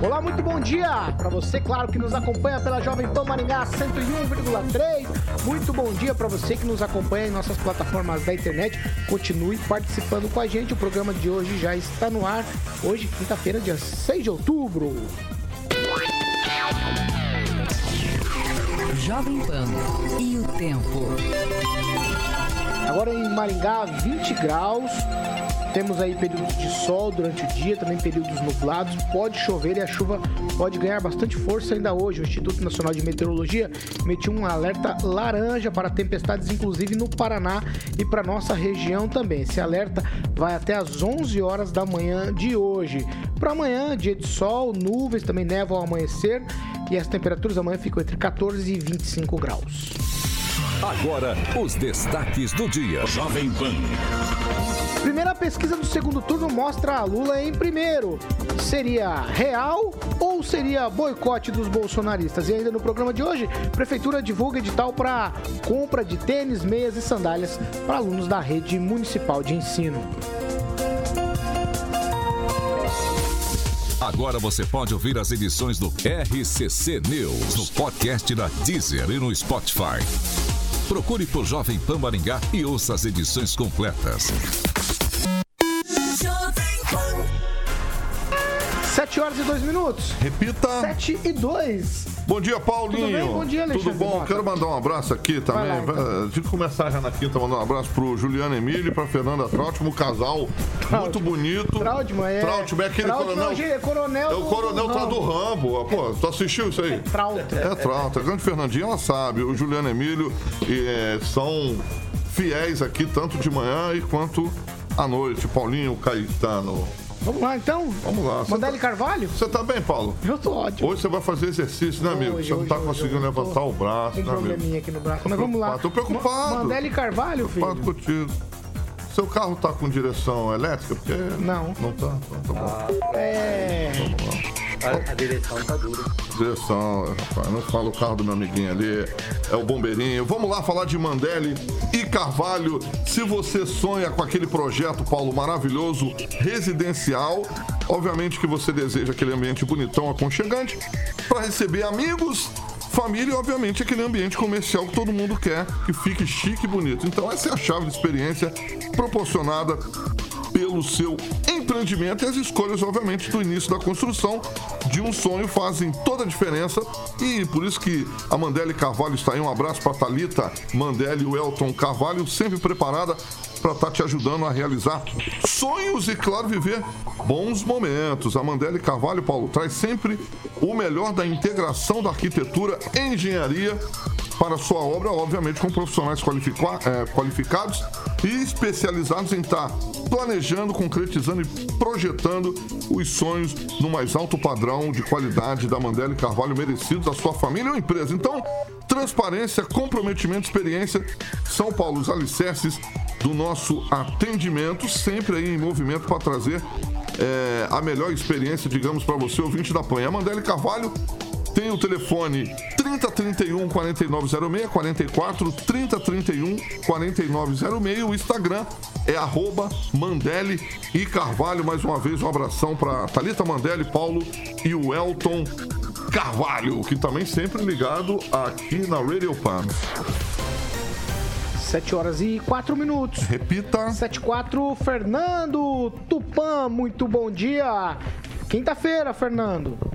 Olá, muito bom dia para você, claro, que nos acompanha pela Jovem Pan Maringá 101,3. Muito bom dia para você que nos acompanha em nossas plataformas da internet. Continue participando com a gente. O programa de hoje já está no ar. Hoje, quinta-feira, dia 6 de outubro. Jovem Pan e o tempo. Agora em Maringá, 20 graus. Temos aí períodos de sol durante o dia, também períodos nublados. Pode chover e a chuva pode ganhar bastante força ainda hoje. O Instituto Nacional de Meteorologia emitiu um alerta laranja para tempestades, inclusive no Paraná e para nossa região também. Esse alerta vai até às 11 horas da manhã de hoje. Para amanhã, dia de sol, nuvens, também neva ao amanhecer e as temperaturas amanhã ficam entre 14 e 25 graus. Agora, os destaques do dia. Jovem Pan. Primeira pesquisa do segundo turno mostra Lula em primeiro. Seria real ou seria boicote dos bolsonaristas? E ainda no programa de hoje, Prefeitura divulga edital para compra de tênis, meias e sandálias para alunos da rede municipal de ensino. Agora você pode ouvir as edições do RCC News no podcast da Deezer e no Spotify. Procure por Jovem Pan Maringá e ouça as edições completas. 7 horas 2 minutos. Repita. 7 e 2. Bom dia, Paulinho. Tudo bem? Bom dia, Alexandre Tudo bom? Mota. Quero mandar um abraço aqui também. Lá, então. Antes de começar já na quinta, mandar um abraço pro Juliano Emílio e pra Fernanda Trautmann, um casal muito bonito. Trautmann é. Trautmann é aquele Trautmann coronel. é coronel É o coronel do tá do Rambo. Pô, tu assistiu isso aí? Trauta. É Trauta. A grande Fernandinha, ela sabe. O Juliano Emílio eh, são fiéis aqui, tanto de manhã e quanto à noite. Paulinho Caetano. Vamos lá então? Vamos lá. Mandele tá- Carvalho? Você tá bem, Paulo? Eu tô ótimo. Hoje você vai fazer exercício, né, amigo? Hoje, você não tá hoje, conseguindo hoje, eu tô levantar o braço, um né, amigo? probleminha aqui no braço. Mas Tô vamos lá. preocupado, tô preocupado. Ma- Mandele Carvalho, Preocupado filho. contigo. Seu carro tá com direção elétrica? Porque Não. Não tá? Então tá bom. É. A, a direção tá dura. Direção, rapaz, não fala o carro do meu amiguinho ali, é o bombeirinho. Vamos lá falar de Mandelli e Carvalho. Se você sonha com aquele projeto, Paulo, maravilhoso, residencial, obviamente que você deseja aquele ambiente bonitão, aconchegante, para receber amigos, família e, obviamente, aquele ambiente comercial que todo mundo quer que fique chique e bonito. Então, essa é a chave de experiência proporcionada pelo seu empreendimento e as escolhas, obviamente, do início da construção de um sonho fazem toda a diferença e por isso que a Mandele Carvalho está aí. Um abraço para Talita Mandele e o Elton Carvalho, sempre preparada para estar te ajudando a realizar sonhos e, claro, viver bons momentos. A Mandele Carvalho, Paulo, traz sempre o melhor da integração da arquitetura e engenharia para sua obra, obviamente com profissionais eh, qualificados e especializados em estar planejando, concretizando e projetando os sonhos no mais alto padrão de qualidade da Mandela e Carvalho merecidos à sua família ou empresa. Então, transparência, comprometimento, experiência são, Paulo, os alicerces do nosso atendimento, sempre aí em movimento para trazer eh, a melhor experiência, digamos, para você, ouvinte da PAN. A Mandela e Carvalho tem o telefone 3031 4906 44 3031 4906. O Instagram é arroba Mandele e Carvalho. Mais uma vez, um abração para Thalita Mandele, Paulo e o Elton Carvalho, que também sempre ligado aqui na Radio Pan. 7 horas e 4 minutos. Repita. 7 e 4, Fernando Tupã, muito bom dia. Quinta-feira, Fernando.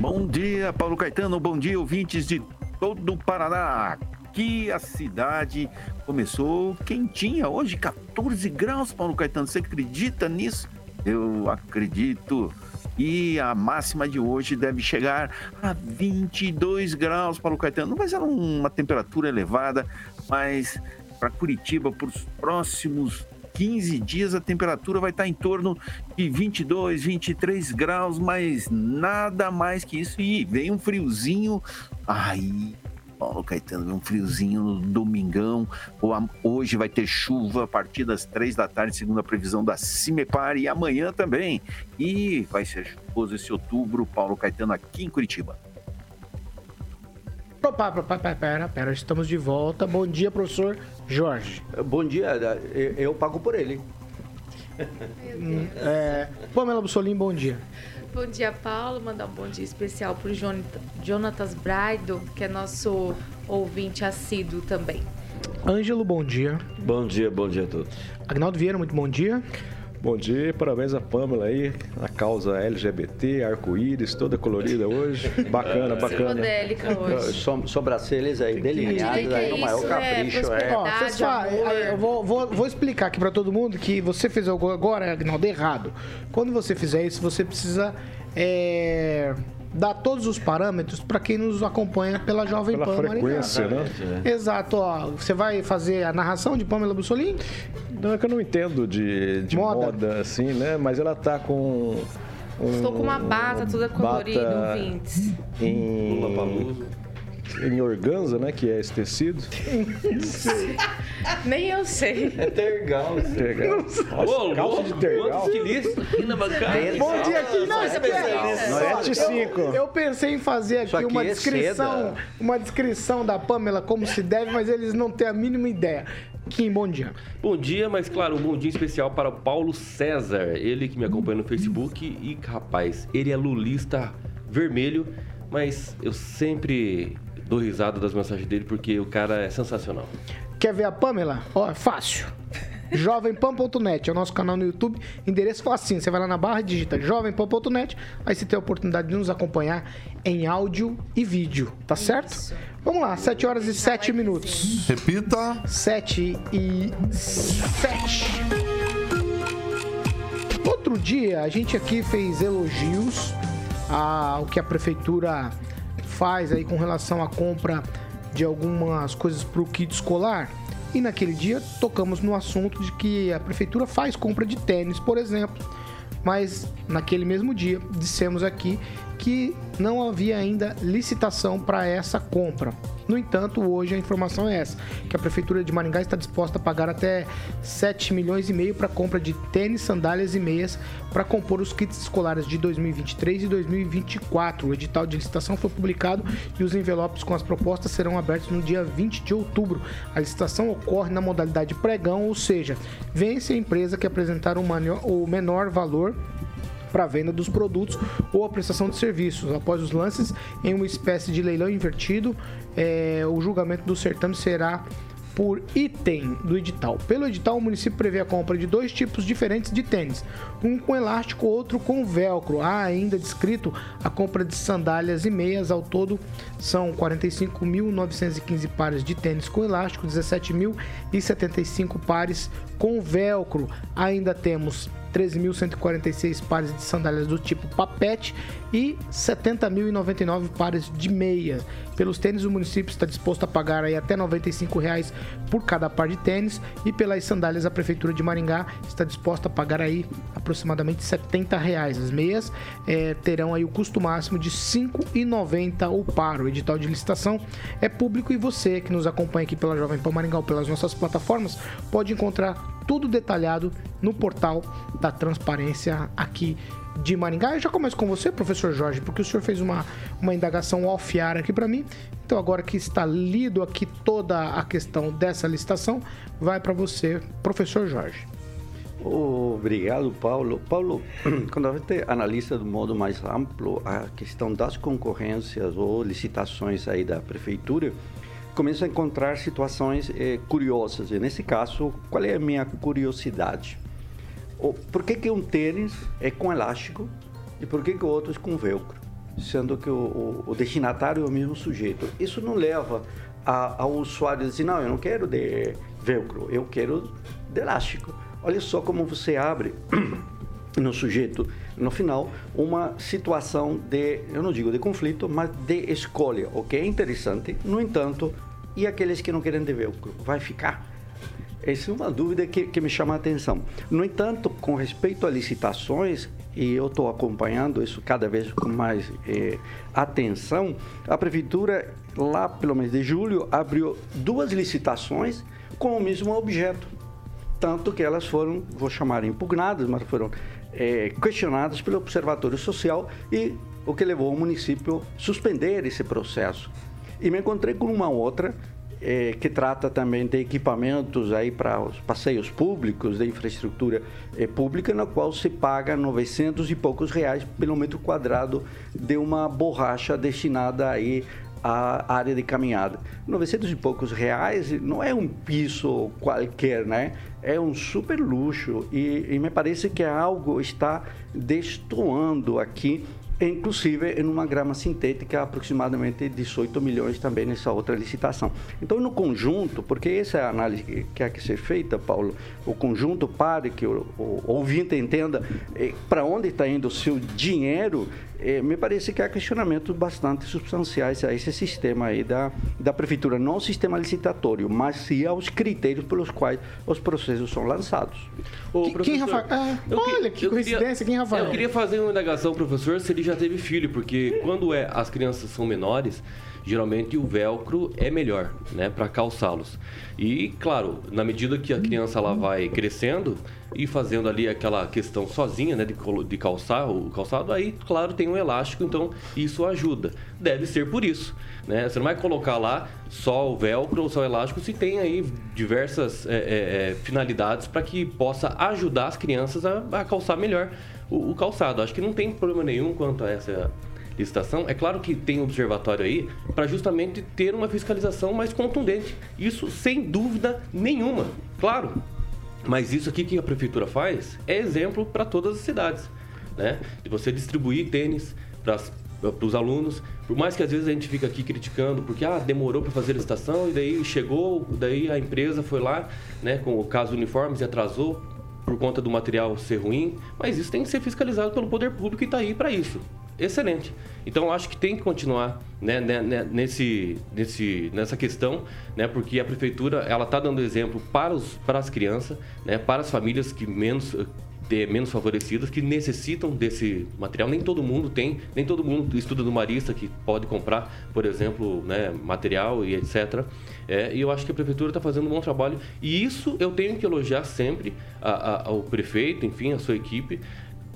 Bom dia, Paulo Caetano. Bom dia, ouvintes de todo o Paraná. Aqui a cidade começou quentinha hoje, 14 graus, Paulo Caetano. Você acredita nisso? Eu acredito. E a máxima de hoje deve chegar a 22 graus, Paulo Caetano. Vai ser uma temperatura elevada, mas para Curitiba, para os próximos 15 dias a temperatura vai estar em torno de 22, 23 graus, mas nada mais que isso. E vem um friozinho. Aí, Paulo Caetano, um friozinho no domingão. Hoje vai ter chuva a partir das três da tarde, segundo a previsão da Cimepar, e amanhã também. E vai ser chuvoso esse outubro, Paulo Caetano, aqui em Curitiba. Opa, opa, pera, pera, pera, estamos de volta. Bom dia, professor Jorge. Bom dia, eu, eu pago por ele. É, Pamela Bussolim, bom dia. Bom dia, Paulo. Mandar um bom dia especial para o Jonatas Braido, que é nosso ouvinte assíduo também. Ângelo, bom dia. Bom dia, bom dia a todos. Agnaldo Vieira, muito bom dia. Bom dia, parabéns a Pamela aí, a causa LGBT, arco-íris, toda colorida hoje. Bacana, bacana. Modélica hoje. So, sobrancelhas aí delineadas que aí é no maior isso, capricho. é É, Ó, eu vou, vou- vou explicar aqui pra todo mundo que você fez algo agora, Agnaldo, errado. Quando você fizer isso, você precisa é, dar todos os parâmetros pra quem nos acompanha pela Jovem Pela Pan Maringá. frequência, né? Exato, ó. Você vai fazer a narração de Pamela Bussolim? Não, é que eu não entendo de, de Moda. moda. assim, né? Mas ela tá com. Um, Estou com uma bata toda colorida, bata ouvintes. Em, em organza, né? Que é esse tecido. Nem eu sei. é tergal. Tergal. Nossa, calça de tergal. estilista aqui na bancada. Bom dia aqui. Não, isso aqui é- perfeita. Não é de cinco. Eu pensei em fazer aqui aqui uma é descrição, seda. uma descrição da Pamela como se deve, mas eles não têm a mínima ideia. Kim, bom dia. Bom dia, mas claro, um bom dia especial para o Paulo César, ele que me acompanha no Facebook e, rapaz, ele é lulista vermelho, mas eu sempre dou risada das mensagens dele porque o cara é sensacional. Quer ver a Pamela? Ó, é fácil. Jovempan.net é o nosso canal no YouTube. Endereço facinho. Você vai lá na barra e digita jovempan.net. Aí você tem a oportunidade de nos acompanhar em áudio e vídeo. Tá certo? Vamos lá, 7 horas e 7 minutos. Repita. 7 e 7. Outro dia, a gente aqui fez elogios ao que a prefeitura faz aí com relação à compra de algumas coisas para o kit escolar. E naquele dia tocamos no assunto de que a prefeitura faz compra de tênis, por exemplo. Mas naquele mesmo dia dissemos aqui que não havia ainda licitação para essa compra. No entanto, hoje a informação é essa, que a prefeitura de Maringá está disposta a pagar até 7 milhões e meio para compra de tênis, sandálias e meias para compor os kits escolares de 2023 e 2024. O edital de licitação foi publicado e os envelopes com as propostas serão abertos no dia 20 de outubro. A licitação ocorre na modalidade pregão, ou seja, vence a empresa que apresentar o menor valor para venda dos produtos ou a prestação de serviços. Após os lances, em uma espécie de leilão invertido, eh, o julgamento do certame será por item do edital. Pelo edital, o município prevê a compra de dois tipos diferentes de tênis, um com elástico, outro com velcro. Há ainda descrito a compra de sandálias e meias. Ao todo, são 45.915 pares de tênis com elástico, 17.075 pares com velcro. Ainda temos 13.146 pares de sandálias do tipo papete e 70.099 pares de meia. Pelos tênis, o município está disposto a pagar aí até 95 reais por cada par de tênis e pelas sandálias a prefeitura de Maringá está disposta a pagar aí aproximadamente 70 reais. As meias eh, terão aí o custo máximo de R$ 5,90 o par. O edital de licitação é público e você que nos acompanha aqui pela Jovem Pan Maringá pelas nossas plataformas pode encontrar tudo detalhado no portal da transparência aqui de Maringá. Eu já começo com você, professor Jorge, porque o senhor fez uma, uma indagação off-ar aqui para mim. Então, agora que está lido aqui toda a questão dessa licitação, vai para você, professor Jorge. Obrigado, Paulo. Paulo, quando a gente analisa de modo mais amplo a questão das concorrências ou licitações aí da prefeitura, começa a encontrar situações eh, curiosas. E nesse caso, qual é a minha curiosidade? Por que, que um tênis é com elástico e por que, que o outro é com velcro? Sendo que o, o- o destinatário é o mesmo sujeito. Isso não leva ao usuário a dizer, não, eu não quero de velcro, eu quero de elástico. Olha só como você abre no sujeito, no final, uma situação de, eu não digo de conflito, mas de escolha, o que é interessante. No entanto, e aqueles que não querem de velcro? Vai ficar? Essa é uma dúvida que, que me chama a atenção. No entanto, com respeito a licitações, e eu estou acompanhando isso cada vez com mais eh, atenção, a Prefeitura, lá pelo mês de julho, abriu duas licitações com o mesmo objeto. Tanto que elas foram, vou chamar impugnadas, mas foram eh, questionadas pelo Observatório Social e o que levou o município a suspender esse processo. E me encontrei com uma outra eh, que trata também de equipamentos aí para os passeios públicos, de infraestrutura eh, pública, na qual se paga 900 e poucos reais pelo metro quadrado de uma borracha destinada aí à área de caminhada. 900 e poucos reais não é um piso qualquer, né? É um super luxo e, e me parece que algo está destoando aqui inclusive em uma grama sintética aproximadamente 18 milhões também nessa outra licitação. Então, no conjunto, porque essa é a análise que quer que ser feita, Paulo, o conjunto para que o, o ouvinte entenda eh, para onde está indo o seu dinheiro, me parece que há questionamentos bastante substanciais a esse sistema aí da, da prefeitura, não o sistema licitatório, mas sim aos critérios pelos quais os processos são lançados. Ô, quem, quem Rafael? Ah, olha que coincidência, queria, quem Rafael? Eu queria fazer uma indagação, professor, se ele já teve filho, porque quando é, as crianças são menores, geralmente o velcro é melhor, né, para calçá-los. E claro, na medida que a criança ela vai crescendo e fazendo ali aquela questão sozinha, né, de, de calçar o calçado, aí claro tem um elástico, então isso ajuda. Deve ser por isso, né? Você não vai colocar lá só o velcro ou só o elástico, se tem aí diversas é, é, é finalidades para que possa ajudar as crianças a, a calçar melhor o, o calçado. Acho que não tem problema nenhum quanto a essa licitação. É claro que tem observatório aí para justamente ter uma fiscalização mais contundente. Isso sem dúvida nenhuma. Claro. Mas isso aqui que a prefeitura faz é exemplo para todas as cidades, né? De você distribuir tênis para os alunos, por mais que às vezes a gente fica aqui criticando, porque ah, demorou para fazer a licitação e daí chegou, daí a empresa foi lá, né, com o caso uniformes e atrasou por conta do material ser ruim, mas isso tem que ser fiscalizado pelo poder público e está aí para isso excelente. Então acho que tem que continuar né, né, né, nesse, nesse, nessa questão, né, porque a prefeitura ela está dando exemplo para, os, para as crianças, né, para as famílias que menos de, menos favorecidas que necessitam desse material. Nem todo mundo tem, nem todo mundo estuda no Marista que pode comprar, por exemplo, né, material e etc. É, e eu acho que a prefeitura está fazendo um bom trabalho. E isso eu tenho que elogiar sempre a, a, ao prefeito, enfim, a sua equipe,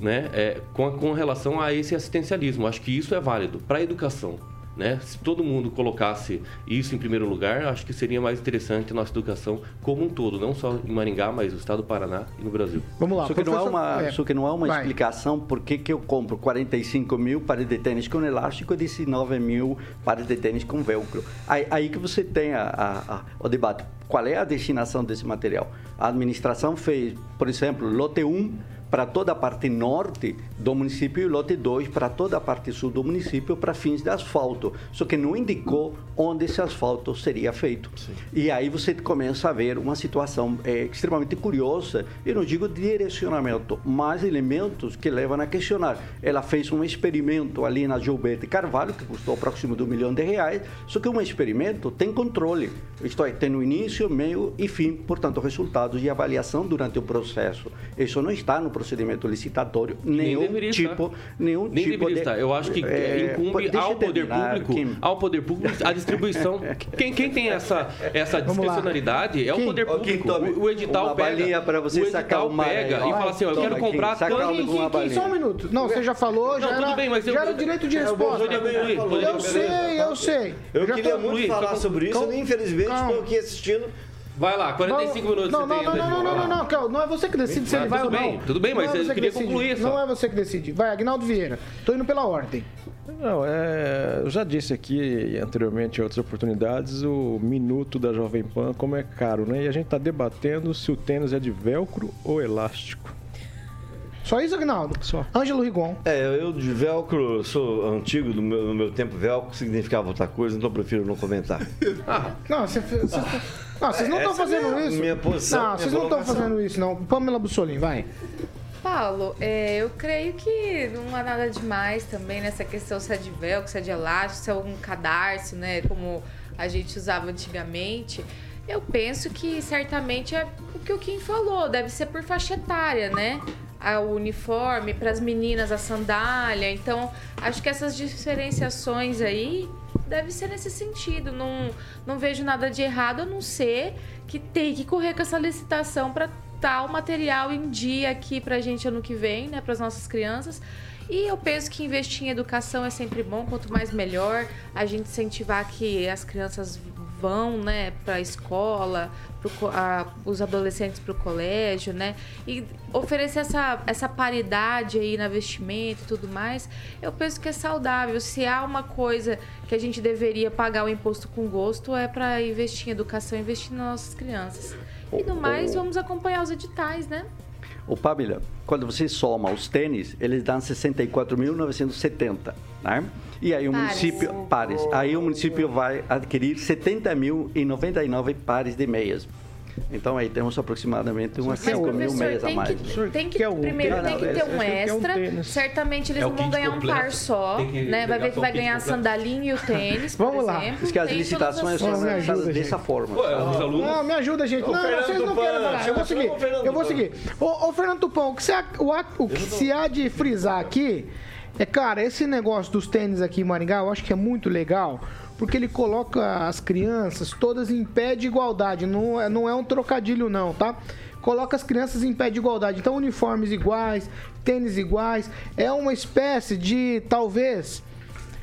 né, é, com, com relação a esse assistencialismo. Acho que isso é válido para a educação. Né? Se todo mundo colocasse isso em primeiro lugar, acho que seria mais interessante a nossa educação como um todo, não só em Maringá, mas no estado do Paraná e no Brasil. Vamos lá. Só que não é uma, é. Só que não é uma explicação por que, que eu compro 45 mil pares de tênis com elástico e 19 mil pares de tênis com velcro. Aí, aí que você tem a, a, a, o debate. Qual é a destinação desse material? A administração fez, por exemplo, lote 1 para toda a parte norte do município e lote 2 para toda a parte sul do município para fins de asfalto. Só que não indicou onde esse asfalto seria feito. Sim. E aí você começa a ver uma situação é, extremamente curiosa, eu não digo direcionamento, mas elementos que levam a questionar. Ela fez um experimento ali na Gilberto Carvalho, que custou próximo de um milhão de reais, só que um experimento tem controle. Isto é, tem no início, meio e fim, portanto, resultados e avaliação durante o processo. Isso não está no procedimento licitatório, nenhum tipo, estar. nenhum Nem tipo de... Estar. Eu acho que é, incumbe ao poder público, Kim. ao poder público a distribuição. quem, quem tem essa essa discricionalidade é o poder público. o, o edital pega, para você o edital sacar uma pega e fala assim, eu quero comprar tanto. Só um minuto. Não, você já falou, já era, bem, já era o direito de resposta. Eu sei, eu sei. Eu queria muito falar sobre isso, infelizmente estou aqui assistindo Vai lá, 45 minutos não, você não, tem não, não, não, não, não, não, não é você que decide se ele vai ou não. Bem, tudo bem, mas é eu queria concluir isso. Não é você que decide. Vai, Agnaldo Vieira. Tô indo pela ordem. Não, é, eu já disse aqui anteriormente em outras oportunidades, o minuto da Jovem Pan, como é caro, né? E a gente está debatendo se o tênis é de velcro ou elástico. Só isso, Agnaldo? Só. Ângelo Rigon. É, eu de velcro, sou antigo, no meu, no meu tempo velcro significava outra coisa, então eu prefiro não comentar. ah, não, você... você não, vocês não estão fazendo minha, isso. Minha posição. Não, vocês não estão fazendo isso, não. Pamela Bussolini, vai. Paulo, é, eu creio que não há nada demais também nessa questão se é de velcro, se é de elástico, se é um cadarço, né? Como a gente usava antigamente. Eu penso que certamente é o que o Kim falou, deve ser por faixa etária, né? O uniforme, para as meninas a sandália. Então, acho que essas diferenciações aí deve ser nesse sentido. Não, não vejo nada de errado, a não ser que tem que correr com essa licitação para o material em dia aqui pra gente ano que vem, né? Para as nossas crianças. E eu penso que investir em educação é sempre bom, quanto mais melhor. A gente incentivar que as crianças vão, né, para a escola, pro, a- os adolescentes para o colégio, né, e oferecer essa, essa paridade aí na vestimenta e tudo mais, eu penso que é saudável. Se há uma coisa que a gente deveria pagar o imposto com gosto, é para investir em educação, investir nas nossas crianças. E no mais, vamos acompanhar os editais, né? O Pabila, quando você soma os tênis, eles dão 64.970, né? E aí o Pares. município, pares, aí o município vai adquirir 70.099 pares de meias. Então aí temos aproximadamente umas Mas, 5 mil meias a mais. que, tem que um primeiro tem que ter um um extra. Certamente eles É não vão ganhar um completo. par só, né? Vai ver que vai ganhar a sandalinha e o tênis, Vamos lá. Diz que as Tem licitações são as- me lançadas ajuda, dessa forma. Não, me ajuda, gente. Não, Fernando vocês não Tupan, querem falar. Eu vou seguir. Eu vou seguir. Ô, ô, Fernando Tupão, o que, se há, o, há- o que se há de frisar aqui é, cara, esse negócio dos tênis aqui em Maringá, eu acho que é muito legal, porque ele coloca as crianças todas em pé de igualdade. Não é, não é um trocadilho, não, tá? Coloca as crianças em pé de igualdade. Então, uniformes iguais, tênis iguais. É uma espécie de, talvez,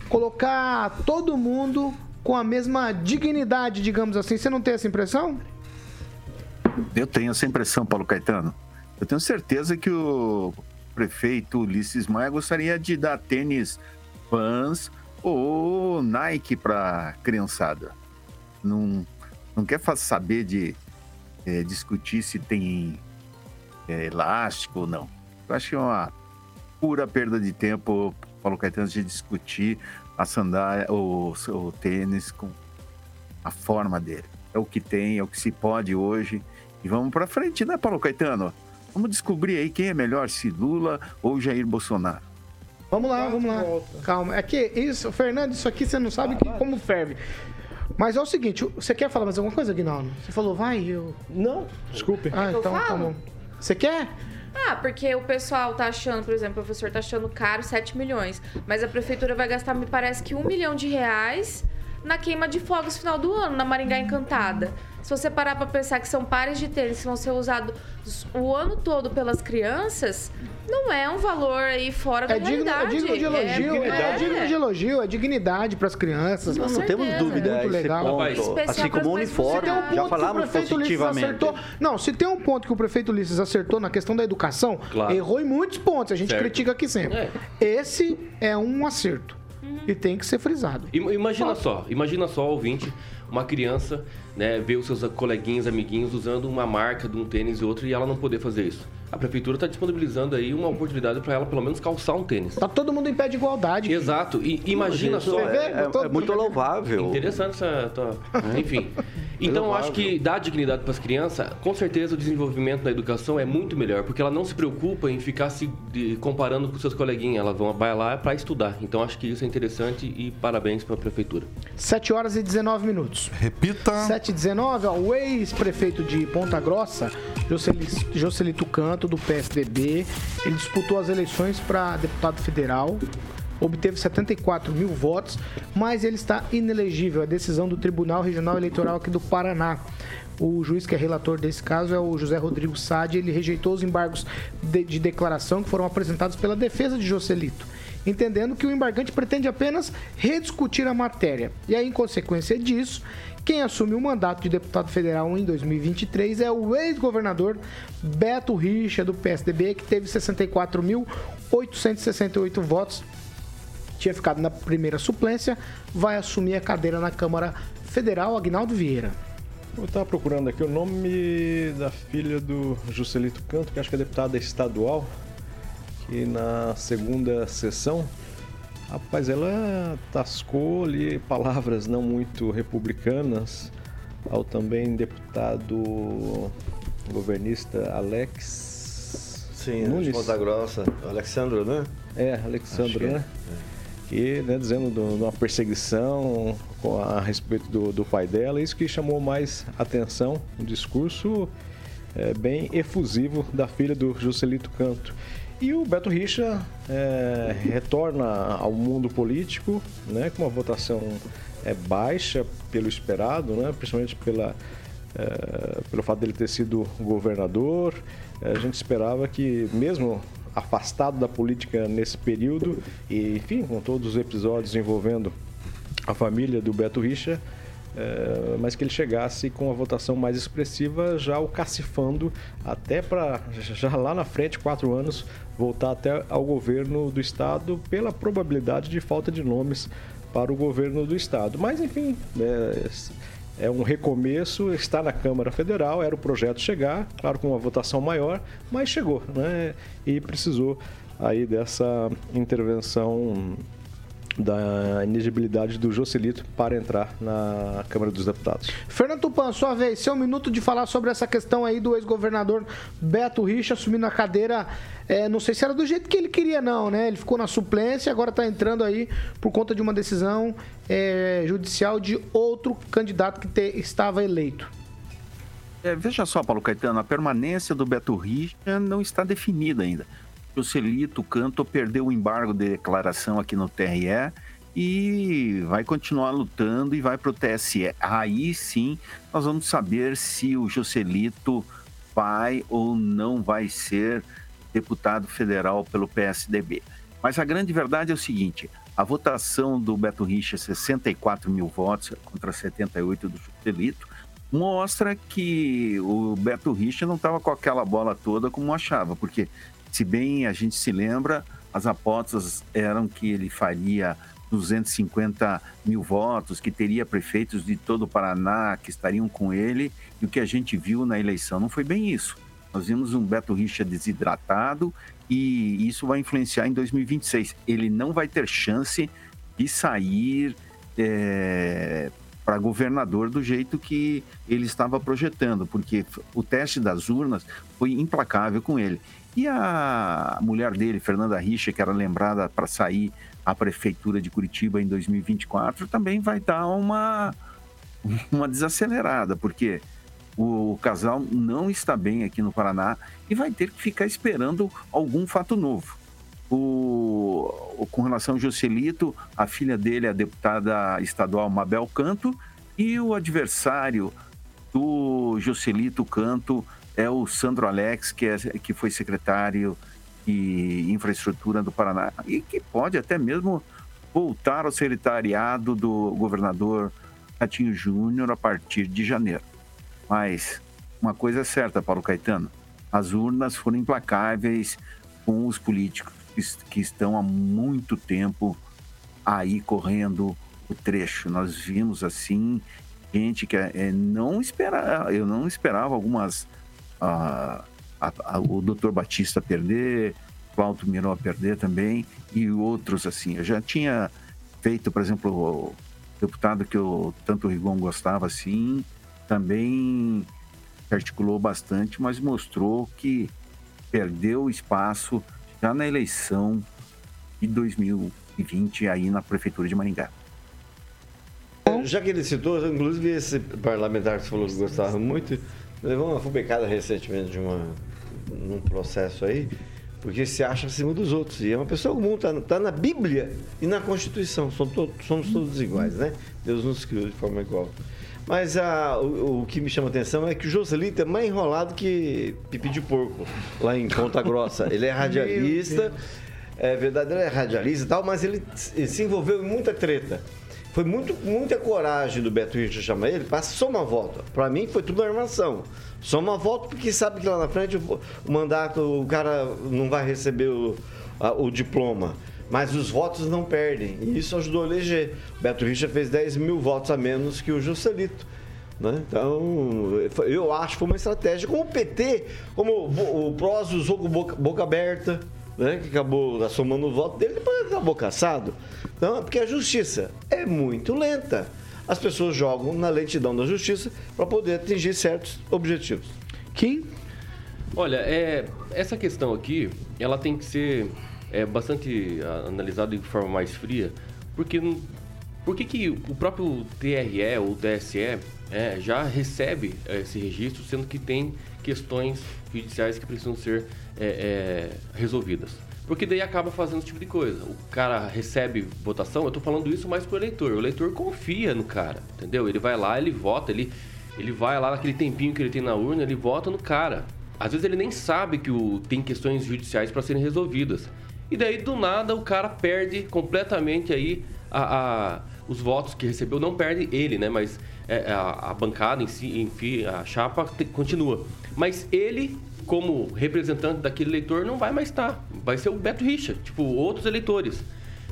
colocar todo mundo com a mesma dignidade, digamos assim. Você não tem essa impressão? Eu tenho essa impressão, Paulo Caetano. Eu tenho certeza que o prefeito Ulisses Maia gostaria de dar tênis Vans ou Nike para criançada. Não, não quer saber de eh, discutir se tem eh, elástico ou não. Eu acho que é uma pura perda de tempo, Paulo Caetano, de discutir a sandália, o, o tênis com a forma dele. É o que tem, é o que se pode hoje. E vamos para frente, né, Paulo Caetano? Vamos descobrir aí quem é melhor, se Lula ou Jair Bolsonaro. Vamos lá, vamos lá. Calma. É que isso, Fernando, isso aqui você não sabe que, como ferve. Mas é o seguinte, você quer falar mais alguma coisa, Guinaldo? Você falou, vai, eu. Não, desculpe. Ah, eu então tá falo? bom. Você quer? Ah, porque o pessoal tá achando, por exemplo, o professor tá achando caro 7 milhões, mas a prefeitura vai gastar, me parece que um milhão de reais na queima de fogos no final do ano, na Maringá Encantada. Se você parar pra pensar que são pares de tênis que vão ser usados o ano todo pelas crianças, não é um valor aí fora da É digno, é digno de elogio, é, é, digno de elogio, é dignidade para as crianças. Com Não temos dúvida Muito a esse legal. ponto. Assim como o uniforme, um ponto já que o falamos positivamente. acertou. Não, se tem um ponto que o prefeito Ulisses acertou na questão da educação, Claro. errou em muitos pontos. A gente Certo. critica aqui sempre. É. Esse é um acerto. E tem que ser frisado. Im- Imagina só, imagina só, ouvinte, uma criança, né, ver os seus coleguinhas, amiguinhos usando uma marca de um tênis e outro e ela não poder fazer isso. A prefeitura está disponibilizando aí uma oportunidade para ela pelo menos calçar um tênis. Tá todo mundo em pé de igualdade. Exato. E imagina só. Você vê? é, é- é muito louvável. Interessante essa. tua- Enfim. Então, eu acho que dar dignidade para as crianças, com certeza o desenvolvimento da educação é muito melhor, porque ela não se preocupa em ficar se comparando com seus coleguinhas. Ela vão, vai lá para estudar. Então, acho que isso é interessante e parabéns para a prefeitura. 7 horas e 19 minutos. Repita. 7 e 19, ó, o ex-prefeito de Ponta Grossa, Joceli- Jocelito Canto, do PSDB, ele disputou as eleições para deputado federal, obteve 74 mil votos, mas ele está inelegível. A decisão do Tribunal Regional Eleitoral aqui do Paraná. O juiz que é relator desse caso é o José Rodrigo Sade. Ele rejeitou os embargos de, de declaração que foram apresentados pela defesa de Jocelito, entendendo que o embargante pretende apenas rediscutir a matéria. E aí, em consequência disso, quem assume o mandato de deputado federal em 2023 é o ex-governador Beto Richa, do PSDB, que teve 64.868 votos tinha ficado na primeira suplência, vai assumir a cadeira na Câmara Federal, Agnaldo Vieira. Eu estava procurando aqui o nome da filha do Juscelito Canto, que acho que é deputada estadual, que na segunda sessão, rapaz, ela tascou ali palavras não muito republicanas ao também deputado governista Alex Sim, Nunes. Ponta Grossa. Alexandro, né? É, Alexandre, Acho que é. né? e né, dizendo de uma perseguição a respeito do, do, pai dela. Isso que chamou mais atenção, um discurso é, bem efusivo da filha do Juscelito Canto. E o Beto Richa é, retorna ao mundo político né, com uma votação é, baixa pelo esperado, né, principalmente pela, é, pelo fato dele ter sido governador. É, a gente esperava que, mesmo afastado da política nesse período, e enfim, com todos os episódios envolvendo a família do Beto Richa, é, mas que ele chegasse com a votação mais expressiva, já o cacifando até para, já lá na frente, quatro anos, voltar até ao governo do estado pela probabilidade de falta de nomes para o governo do estado. Mas, enfim, é, é um recomeço, está na Câmara Federal, era o projeto chegar, claro, com uma votação maior, mas chegou, né? E precisou aí dessa intervenção da inegibilidade do Jocelito para entrar na Câmara dos Deputados. Fernando Tupan, sua vez, seu minuto de falar sobre essa questão aí do ex-governador Beto Richa assumindo a cadeira, é, não sei se era do jeito que ele queria não, né? Ele ficou na suplência, agora está entrando aí por conta de uma decisão é, judicial de outro candidato que te, estava eleito. É, veja só, Paulo Caetano, a permanência do Beto Richa não está definida ainda. Joselito Canto perdeu o embargo de declaração aqui no TRE e vai continuar lutando e vai para o TSE. Aí sim nós vamos saber se o Joselito vai ou não vai ser deputado federal pelo PSDB. Mas a grande verdade é o seguinte: a votação do Beto Richa, 64 mil votos contra 78 do Joselito, mostra que o Beto Richa não estava com aquela bola toda como achava, porque se bem a gente se lembra, as apostas eram que ele faria 250 mil votos, que teria prefeitos de todo o Paraná que estariam com ele, e o que a gente viu na eleição não foi bem isso. Nós vimos um Beto Richa desidratado e isso vai influenciar em 2026. Ele não vai ter chance de sair é, para governador do jeito que ele estava projetando, porque o teste das urnas foi implacável com ele. E a mulher dele, Fernanda Richa, que era lembrada para sair à prefeitura de Curitiba em 2024, também vai dar uma, uma desacelerada, porque o, casal não está bem aqui no Paraná e vai ter que ficar esperando algum fato novo. O, com relação ao Joselito, a filha dele é a deputada estadual Mabel Canto e o adversário do Joselito Canto é o Sandro Alex, que, é, que foi secretário de Infraestrutura do Paraná e que pode até mesmo voltar ao secretariado do governador Ratinho Júnior a partir de janeiro. Mas uma coisa é certa, Paulo Caetano, as urnas foram implacáveis com os políticos que estão há muito tempo aí correndo o trecho. Nós vimos assim gente que é, não esperava, eu não esperava algumas a, a, a, o doutor Batista perder, Cláudio Miró perder também, e outros assim. Eu já tinha feito, por exemplo, o deputado que eu tanto o Rigon gostava assim, também articulou bastante, mas mostrou que perdeu espaço já na eleição de 2020 aí na prefeitura de Maringá. Já que ele citou, inclusive esse parlamentar que falou que gostava muito, Levou uma fubecada recentemente de uma, num processo aí, porque se acha acima dos outros. E é uma pessoa comum, está tá na Bíblia e na Constituição. Somos, todos, somos todos iguais, né? Deus nos criou de forma igual. Mas a, o, o, que me chama a atenção é que o Joselito é mais enrolado que pipi de porco, lá em Ponta Grossa. Ele é radialista, é verdade, ele é radialista e tal, mas ele se envolveu em muita treta. Foi muito, muita coragem do Beto Richa chamar ele para somar voto. Para mim foi tudo armação. Soma voto porque sabe que lá na frente o, o mandato, o cara não vai receber o, a, o diploma. Mas os votos não perdem. E isso ajudou a eleger. O Beto Richa fez 10 mil votos a menos que o Juscelito. Né? Então, eu acho que foi uma estratégia. Como o PT, como o PROS usou com boca, boca aberta, né? que acabou assomando o voto dele, depois acabou caçado. Então, porque a justiça é muito lenta. As pessoas jogam na lentidão da justiça para poder atingir certos objetivos. Kim? Olha, é, essa questão aqui, ela tem que ser é, bastante ah, analisado de forma mais fria, porque por que, que o próprio TRE ou TSE é, já recebe é, esse registro, sendo que tem questões judiciais que precisam ser é, é, resolvidas? Porque daí acaba fazendo esse tipo de coisa. O cara recebe votação, eu tô falando isso mais pro eleitor. O eleitor confia no cara, entendeu? Ele vai lá, ele vota, ele, ele vai lá naquele tempinho que ele tem na urna, ele vota no cara. Às vezes ele nem sabe que o, tem questões judiciais para serem resolvidas. E daí, do nada, o cara perde completamente aí a, a- os votos que recebeu. Não perde ele, né? Mas é, a, a bancada em si, enfim, a chapa continua. Mas ele, como representante daquele eleitor, não vai mais estar. Vai ser o Beto Richa, tipo, outros eleitores.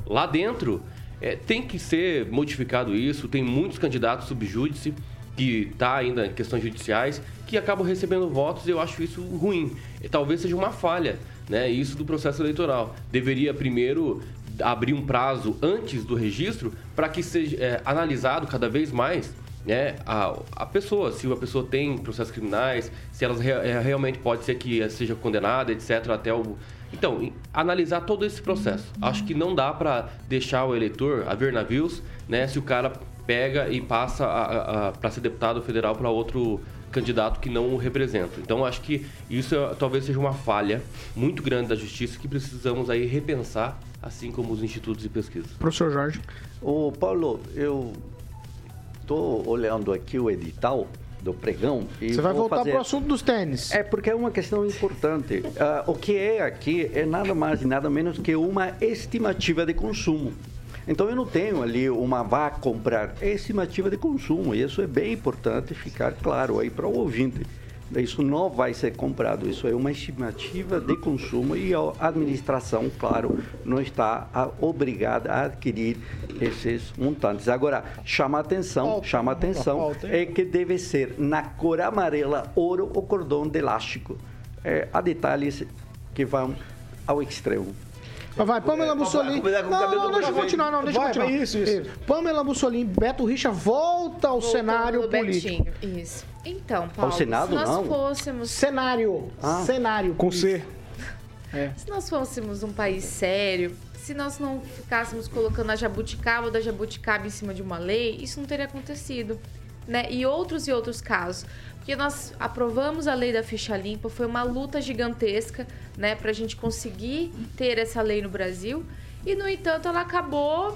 Lá dentro, é, tem que ser modificado isso. Tem muitos candidatos subjúdice que tá ainda em questões judiciais que acabam recebendo votos e eu acho isso ruim. E talvez seja uma falha, né? Isso do processo eleitoral. Deveria primeiro abrir um prazo antes do registro para que seja é, analisado cada vez mais né, a, a pessoa, se a pessoa tem processos criminais, se ela re- é, realmente pode ser que seja condenada, etc, até o então, analisar todo esse processo. Acho que não dá para deixar o eleitor a ver navios, né, se o cara pega e passa para ser deputado federal para outro candidato que não o representa. Então, acho que isso é- talvez seja uma falha muito grande da justiça que precisamos aí repensar, assim como os institutos de pesquisa. Professor Jorge. Ô, Paulo, eu tô olhando aqui o edital do pregão e Você vai voltar fazer... pro assunto dos tênis. É porque é uma questão importante. Ah, o que é aqui é nada mais e nada menos que uma estimativa de consumo. Então eu não tenho ali uma vá comprar, é estimativa de consumo. E isso é bem importante ficar claro aí para o ouvinte. Isso não vai ser comprado, isso é uma estimativa de consumo e a administração, claro, não está obrigada a adquirir esses montantes. Agora, chama atenção, chama atenção, é que deve ser na cor amarela, ouro ou cordão de elástico. É, há detalhes que vão ao extremo. Mas vai, Pamela Mussolini. com o Não, cabelo não, deixa eu continuar, não, deixa eu Vai, continuar. isso, isso. Pamela Mussolini, Beto Richa volta ao Voltando cenário político. Betinho, Isso. Então, Paulo, Senado, se nós não? fôssemos Cenário. Ah. Cenário. Com C. Se nós fôssemos um país sério, se nós não ficássemos colocando a jabuticaba da jabuticaba em cima de uma lei, isso não teria acontecido. Né? E outros e outros casos. Porque nós aprovamos a lei da ficha limpa, foi uma luta gigantesca né, a gente conseguir ter essa lei no Brasil. E, no entanto, ela acabou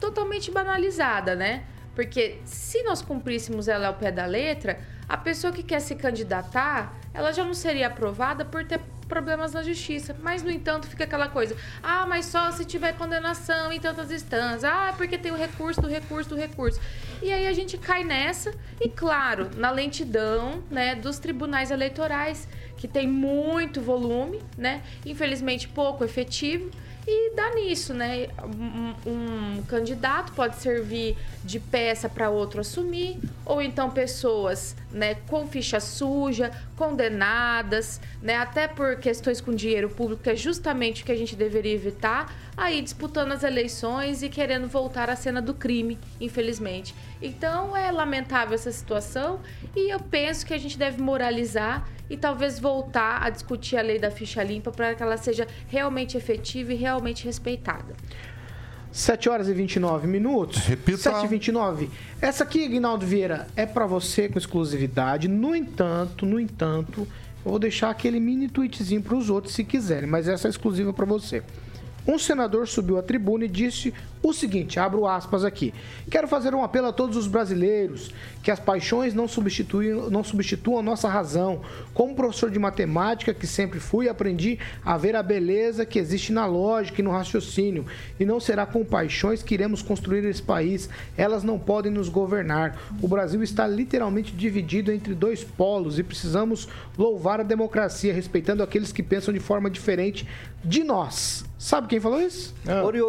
totalmente banalizada, né? Porque se nós cumpríssemos ela ao pé da letra, a pessoa que quer se candidatar, ela já não seria aprovada por ter problemas na justiça. Mas, no entanto, fica aquela coisa: ah, mas só se tiver condenação em tantas instâncias. Ah, porque tem o recurso do recurso do recurso. E aí a gente cai nessa, e claro, na lentidão né, dos tribunais eleitorais, que tem muito volume, né? Infelizmente pouco efetivo. E dá nisso, né? Um, um candidato pode servir de peça para outro assumir, ou então pessoas né, com ficha suja, condenadas, né, até por questões com dinheiro público, que é justamente o que a gente deveria evitar, aí disputando as eleições e querendo voltar à cena do crime, infelizmente. Então é lamentável essa situação e eu penso que a gente deve moralizar e talvez voltar a discutir a lei da ficha limpa para que ela seja realmente efetiva e realmente respeitada. 7 horas e 29 minutos. Repita. 7 e 29. Essa aqui, Guinaldo Vieira, é para você com exclusividade. No entanto, no entanto, eu vou deixar aquele mini tweetzinho para os outros se quiserem, mas essa é exclusiva para você. Um senador subiu à tribuna e disse o seguinte, abro aspas aqui. Quero fazer um apelo a todos os brasileiros que as paixões não substituem, não substituam a nossa razão. Como professor de matemática que sempre fui, aprendi a ver a beleza que existe na lógica e no raciocínio. E não será com paixões que iremos construir esse país. Elas não podem nos governar. O Brasil está literalmente dividido entre dois polos e precisamos louvar a democracia, respeitando aqueles que pensam de forma diferente de nós. Sabe quem falou isso?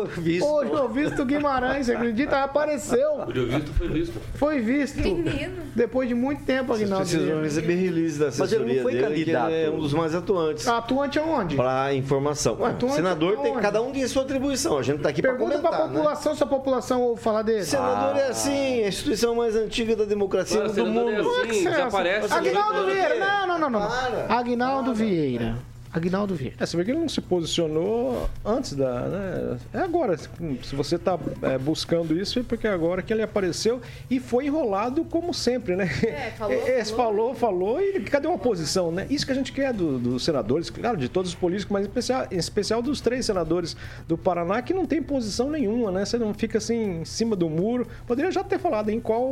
Visto. Olho visto Guimarães, você acredita? Apareceu. O visto foi visto. Foi visto. Menino. Depois de muito tempo, Aguinaldo. Precisam receber release da Mas ele não assessoria foi dele, candidato. ele é um dos mais atuantes. Atuante aonde? Para informação. Ué, Atuante senador tem aonde? cada um tem sua atribuição. A gente tá aqui para Pergunta comentar, pra né? população se a população ouve falar dele. Senador é assim, a instituição mais antiga da democracia do é mundo. assim, desaparece. Aguinaldo senador Vieira, é- não, não, não, não. Para. Aguinaldo Vieira. Agnaldo Vieira. É, você vê que ele não se posicionou antes da. Né? É agora. Se você está é, buscando isso, é porque agora que ele apareceu e foi enrolado como sempre, né? É, falou, É, falou. falou, falou e cadê uma posição, né? Isso que a gente quer do- dos senadores, claro, de todos os políticos, mas em especial, em especial dos três senadores do Paraná, que não tem posição nenhuma, né? Você não fica assim em cima do muro. Poderia já ter falado em qual,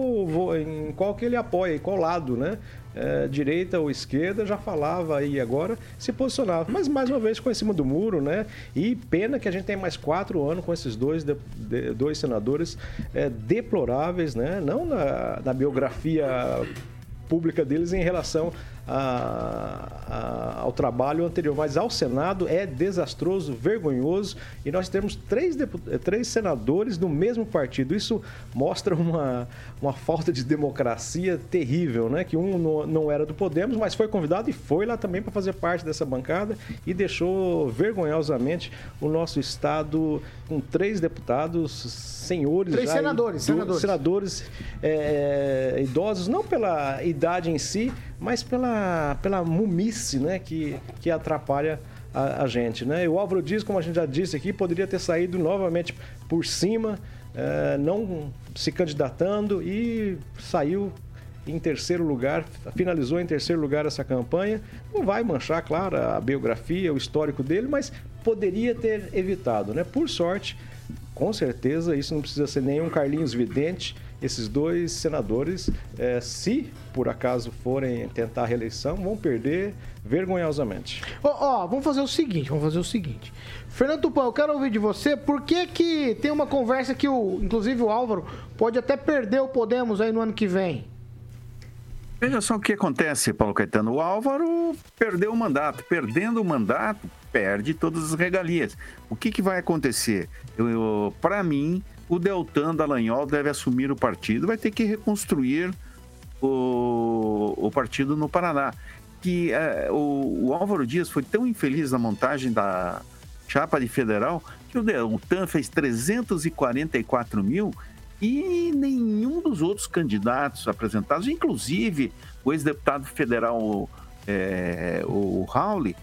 em qual que ele apoia, em qual lado, né? É, direita ou esquerda, já falava aí agora, se posicionava. Mas mais uma vez ficou em cima do muro, né? E pena que a gente tem mais quatro anos com esses dois, de- de- dois senadores é, deploráveis, né? Não na, na biografia pública deles em relação a- a- ao trabalho anterior, mas ao Senado é desastroso, vergonhoso e nós temos três, eh, três senadores do mesmo partido. Isso mostra uma, uma falta de democracia terrível, né? Que um não, não era do Podemos, mas foi convidado e foi lá também para fazer parte dessa bancada e deixou vergonhosamente o nosso estado com três deputados, senhores, Três senadores, senadores. senadores é, idosos, não pela idade em si, mas pela, pela mumice né, que, que atrapalha a, a gente. Né? E o Álvaro Dias, como a gente já disse aqui, poderia ter saído novamente por cima, é, não se candidatando e saiu em terceiro lugar, finalizou em terceiro lugar essa campanha. Não vai manchar, claro, a biografia, o histórico dele, mas poderia ter evitado, né? Por sorte, com certeza, isso não precisa ser nenhum Carlinhos Vidente. Esses dois senadores, eh, se por acaso forem tentar a reeleição, vão perder vergonhosamente. Ó, ó, vamos fazer o seguinte, vamos fazer o seguinte. Fernando Tupan, eu quero ouvir de você, por que que tem uma conversa que o, inclusive o Álvaro, pode até perder o Podemos aí no ano que vem? Veja só o que acontece, Paulo Caetano. O Álvaro perdeu o mandato. Perdendo o mandato, perde todas as regalias. O que, que vai acontecer? Para mim, o Deltan Dallagnol deve assumir o partido, vai ter que reconstruir o, o partido no Paraná. Que eh, o, o Álvaro Dias foi tão infeliz na montagem da chapa de federal que o Deltan fez 344 mil e nenhum dos outros candidatos apresentados, inclusive o ex-deputado federal eh, o Rauli,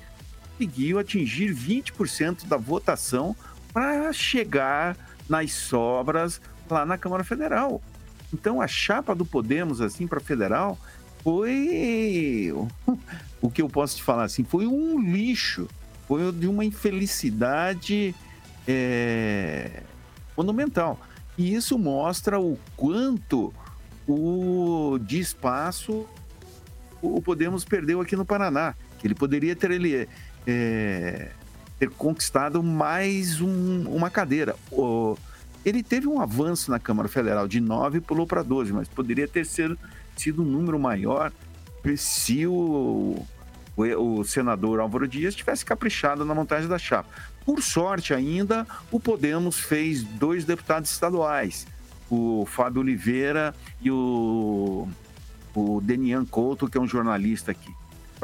conseguiu atingir 20% da votação para chegar nas sobras lá na Câmara Federal. Então a chapa do Podemos assim para federal foi o que eu posso te falar assim, foi um lixo, foi de uma infelicidade é, monumental. E isso mostra o quanto o de espaço o Podemos perdeu aqui no Paraná. Que ele poderia ter ele é, ter conquistado mais um- uma cadeira. O- ele teve um avanço na Câmara Federal de 9 e pulou para 12, mas poderia ter sido, sido um número maior se o, o, o senador Álvaro Dias tivesse caprichado na montagem da chapa. Por sorte ainda, o Podemos fez dois deputados estaduais, o Fábio Oliveira e o, o Denian Couto, que é um jornalista aqui.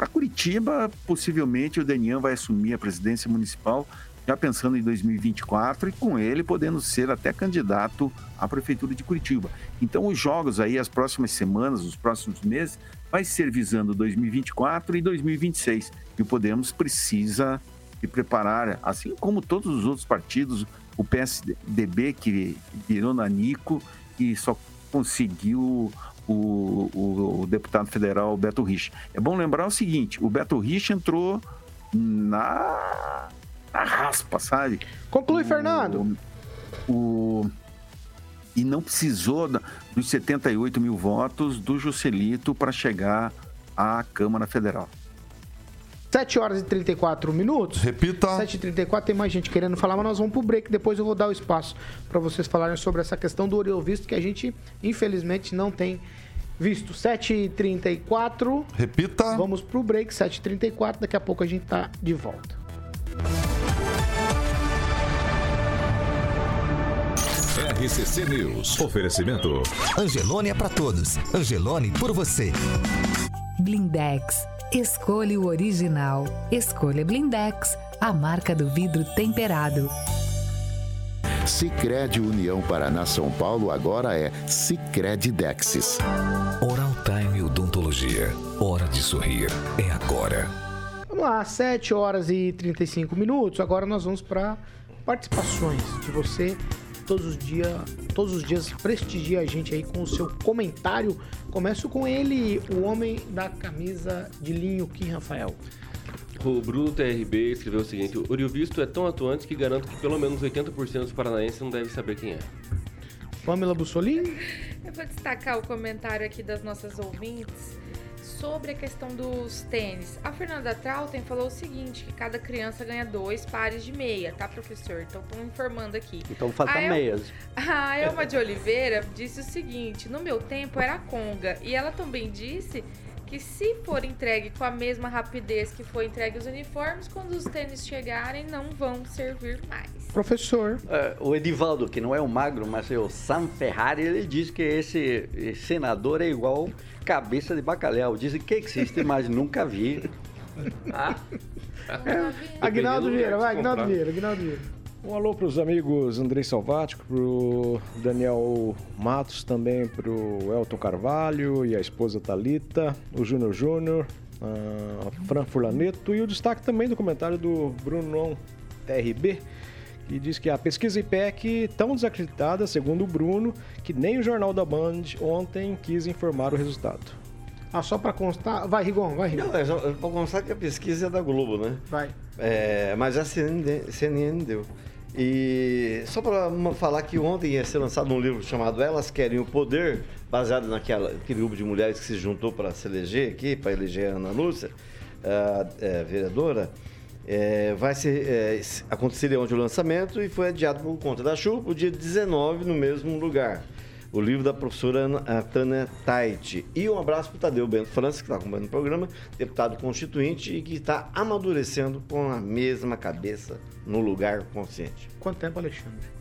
Para Curitiba, possivelmente o Denian vai assumir a presidência municipal já pensando em 2024 e com ele podendo ser até candidato à prefeitura de Curitiba. Então os jogos aí as próximas semanas, os próximos meses, vai ser visando 2024 e 2026. E o Podemos precisa se preparar, assim como todos os outros partidos, o PSDB que virou nanico e só conseguiu o, o- o deputado federal Beto Rich. É bom lembrar o seguinte: o Beto Rich entrou na, na raspa, sabe? Conclui, Fernando. O, e não precisou dos 78 mil votos do Juscelito para chegar à Câmara Federal. 7 horas e 34 minutos. Repita. 7 e 34 tem mais gente querendo falar, mas nós vamos pro break. Depois eu vou dar o espaço para vocês falarem sobre essa questão do Oriol Visto, que a gente, infelizmente, não tem visto. 7 e 34 Repita. Vamos pro break, 7 e 34 Daqui a pouco a gente tá de volta. RCC News. Oferecimento. Angelone é pra todos. Angelone por você. Blindex. Escolha o original. Escolha Blindex, a marca do vidro temperado. Sicredi União Paraná São Paulo agora é Sicredi Dexis. Oral Time Odontologia. Hora de sorrir. É agora. Vamos lá, 7 horas e 35 minutos. Agora nós vamos para participações de você. Todos os, dias, todos os dias prestigia a gente aí com o seu comentário. Começo com ele, o homem da camisa de linho, Kim Rafael. O Bruno TRB escreveu o seguinte: O Rio Visto é tão atuante que garanto que pelo menos 80% dos paranaenses não devem saber quem é. Pamela Bussolini? Eu vou destacar o comentário aqui das nossas ouvintes sobre a questão dos tênis. A Fernanda Trautem falou o seguinte, que cada criança ganha dois pares de meia, tá, professor? Então, estão informando aqui. Então falta A El- meias. A Elma de Oliveira disse o seguinte, no meu tempo era conga, e ela também disse que se for entregue com a mesma rapidez que foi entregue os uniformes, quando os tênis chegarem, não vão servir mais. Professor. É, o Edivaldo, que não é o magro, mas é o Sam Ferrari, ele diz que esse, senador é igual cabeça de bacalhau. Dizem que existe, mas nunca vi. Ah, Agnaldo Vieira, vai, Agnaldo Vieira, Agnaldo Vieira. Um alô para os amigos Andrei Salvático, para o Daniel Matos, também para o Elton Carvalho e a esposa Talita, o Júnior Júnior, a Fran Furlaneto e o destaque também do comentário do Bruno TRB, que diz que a pesquisa IPEC tão desacreditada, segundo o Bruno, que nem o Jornal da Band ontem quis informar o resultado. Ah, só para constar. Vai, Rigon, vai, Rigon. Não, é só para constar que a pesquisa é da Globo, né? Vai. É, mas a CNN, CNN deu. E só para falar que ontem ia ser lançado um livro chamado Elas Querem o Poder, baseado naquela, naquele grupo de mulheres que se juntou para se eleger aqui, para eleger a Ana Lúcia, a, é, vereadora. É, vai ser, é, acontecer ontem o lançamento e foi adiado por conta da chuva o dia 19 no mesmo lugar. O livro da professora Ana- Tânia. E um abraço para o Tadeu Bento França, que está acompanhando o programa, deputado constituinte e que está amadurecendo com a mesma cabeça no lugar consciente. Quanto tempo, Alexandre?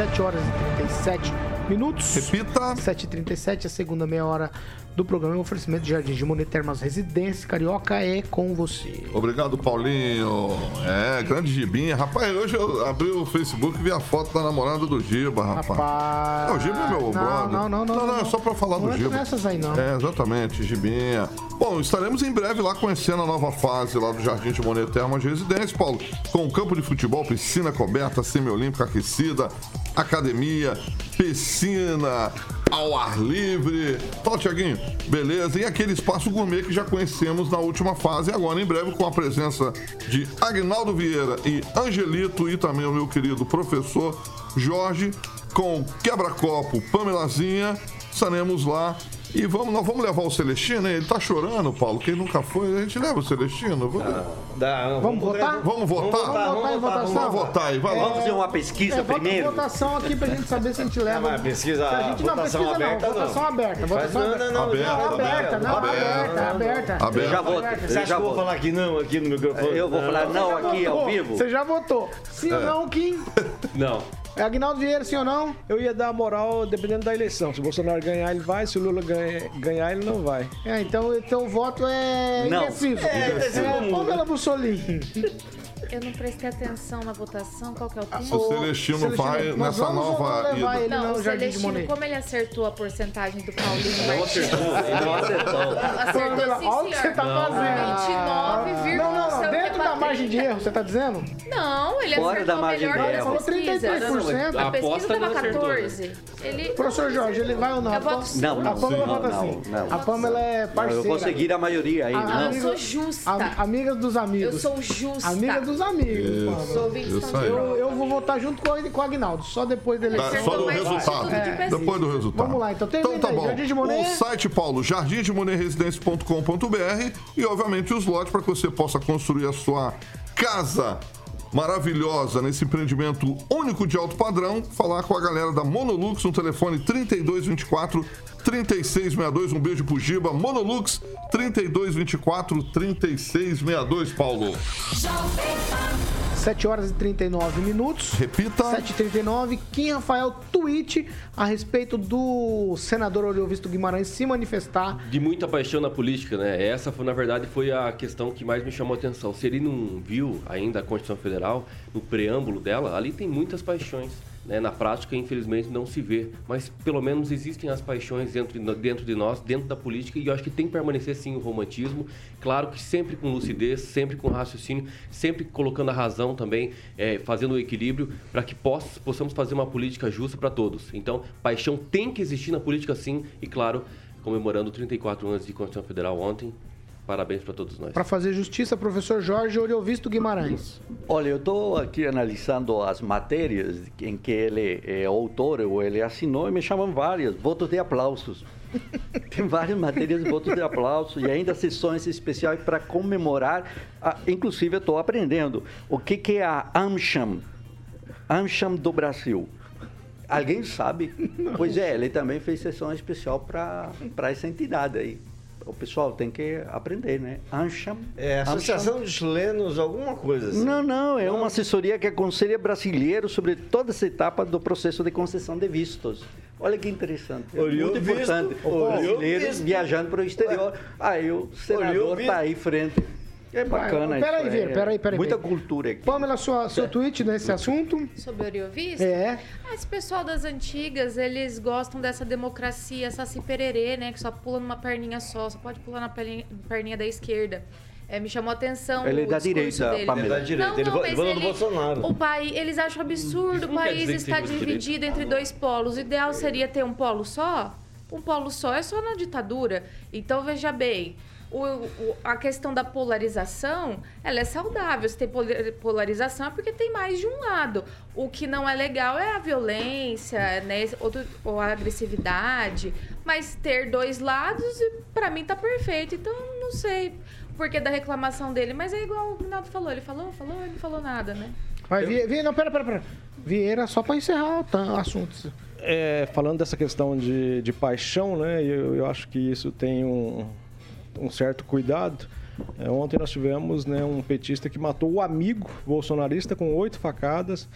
Ah, 7 horas e 37 minutos. Repita. 7 e 37 a segunda meia hora do programa. O oferecimento de Jardim de Monet Termas Residência Carioca é com você. Obrigado, Paulinho. É, grande Gibinha. Rapaz, hoje eu abri o Facebook e vi a foto da namorada do Giba, rapaz. Rapaz. Não, o Giba é meu Não, brother. não, não, não, Não, não. é só pra falar Não do Giba. nessas aí, não. É, exatamente, Gibinha. Bom, estaremos em breve lá conhecendo a nova fase lá do Jardim de Monet Termas Residência, Paulo. Com um campo de futebol, piscina coberta, semiolímpica aquecida, academia, piscina ao ar livre. Fala, Tiaguinho. Beleza. E aquele espaço gourmet que já conhecemos na última fase. Agora, em breve, com a presença de Agnaldo Vieira e Angelito e também o meu querido professor Jorge, com quebra-copo Pamelazinha. Estaremos lá. E vamos, nós vamos levar o Celestino, hein? Ele tá chorando, Paulo. Quem nunca foi, a gente leva o Celestino. Vamos, Dá, Vamos votar? vamos votar? Vamos votar em votação? Vamos votar aí, vai lá. Vamos fazer uma pesquisa É, bota primeiro? votação aqui pra gente saber se a gente leva. mas pesquisa- Se a gente, não, votação pesquisa aberta, não. não. Votação aberta. Votação não, aberta. não, não, Aberta, Não, aberta, não, aberta. aberta, aberta. Aberta. Eu já voto. Você acha que já eu vou falar que não aqui no microfone? Eu vou falar não aqui ao Votou. vivo. Você já votou. Sim É. não, Kim? Não. É Agnaldo Vieira, sim ou não? Eu ia dar moral dependendo da eleição. Se o Bolsonaro ganhar, ele vai. Se o Lula ganha- ganhar, ele não vai. É, então o teu voto é Não. indeciso. É, indeciso é comum. Pamela Bussolini. Eu não prestei atenção na votação, qual que é o O tempo? Celestino Celestino, vai nessa nova ele Não, no o Celestino, como ele acertou a porcentagem do Paulinho Não acertou. Ele não acertou. Acertou sim, olha o que você tá fazendo. 29, Não, não, não. o Dentro da margem de 30. erro, você tá dizendo? Não, ele Fora acertou da margem melhor de erro. a Falou pesquisa. 33%. A pesquisa aposta tava não acertou. 14. Ele... Professor Jorge, ele vai ou não? Eu voto sim. Não, não, A Pamela não, vota não, sim. não. A Pamela é Não, parceira. eu vou seguir a maioria aí. Ah, não. Eu sou justa. Amiga dos amigos. Eu sou justa. Amiga dos amigos, Isso, aí. Eu, eu vou votar junto com, a- com o Agnaldo, só depois dele. Tá, só do resultado. pesquisa. Depois do resultado. Vamos lá, então termina Então tá aí. bom. Jardim de Monet. O site, Paulo, jardimdemonetresidencia.com.br e, obviamente, os lotes para que você possa construir a sua casa maravilhosa nesse empreendimento único de alto padrão. Falar com a galera da Monolux no telefone 3224 3662. Um beijo pro Giba. Monolux 3224 3662, Paulo. 7 horas e 39 minutos. Repita. 7h39, Kim Rafael tweet a respeito do senador Oliovisto Guimarães se manifestar. De muita paixão na política, né? Essa, foi, na verdade, foi a questão que mais me chamou a atenção. Se ele não viu ainda a Constituição Federal, no preâmbulo dela, ali tem muitas paixões. Né, na prática, infelizmente, não se vê. Mas pelo menos existem as paixões dentro, de- dentro de nós, dentro da política, e eu acho que tem que permanecer sim o romantismo. Claro que sempre com lucidez, sempre com raciocínio, sempre colocando a razão também, eh, fazendo o equilíbrio, para que poss- possamos fazer uma política justa para todos. Então, paixão tem que existir na política sim, e claro, comemorando 34 anos de Constituição Federal ontem. Parabéns para todos nós. Para fazer justiça, professor Jorge Oriovisto Guimarães. Olha, eu estou aqui analisando as matérias em que ele é autor ou ele assinou e me chamam várias, votos de aplausos. Tem várias matérias de votos de aplauso e ainda sessões especiais para comemorar. ah, inclusive, eu estou aprendendo o que, que é a AmCham, AmCham do Brasil. Alguém sabe? Pois é, ele também fez sessão especial para essa entidade aí. O pessoal tem que aprender, né? AmCham. É, Associação de Chilenos, alguma coisa assim. Não, não, é uma assessoria que aconselha brasileiro sobre toda essa etapa do processo de concessão de vistos. Olha que interessante. É Olhou muito visto, importante. olhou Brasileiros visto. viajando para o exterior. Aí o Olhou senador está aí frente. É bacana Vai, peraí, isso. Vieira, é peraí, peraí, Muita peraí. cultura aqui. Pamela, sua, seu tweet nesse assunto? Sobre o Oriovista? É. Ah, esse pessoal das antigas, eles gostam dessa democracia, essa pererê, né? Que só pula numa perninha só, só pode pular na perninha, da esquerda. É, me chamou a atenção Ele é da direita, dele. Pamela. Ele é da direita, Não, ele não, votou no ele, Bolsonaro. o pai, eles acham absurdo o país estar dividido entre dois polos. O ideal seria ter um polo só? Um polo só é só na ditadura. Então, veja bem, o- o- a questão da polarização, ela é saudável. Se tem polar- polarização é porque tem mais de um lado. O que não é legal é a violência, né? Outro, ou a agressividade. Mas ter dois lados, pra mim, tá perfeito. Então, não sei o porquê da reclamação dele. Mas é igual o Rinaldo falou. Ele falou, falou, ele não falou nada, né? Vai, Vie- Vieira, não, pera, pera, pera. Vieira, só para encerrar o assunto. É, falando dessa questão de, de paixão, né? Eu, eu acho que isso tem um, um certo cuidado. É, ontem nós tivemos né, um petista que matou o amigo bolsonarista com oito facadas.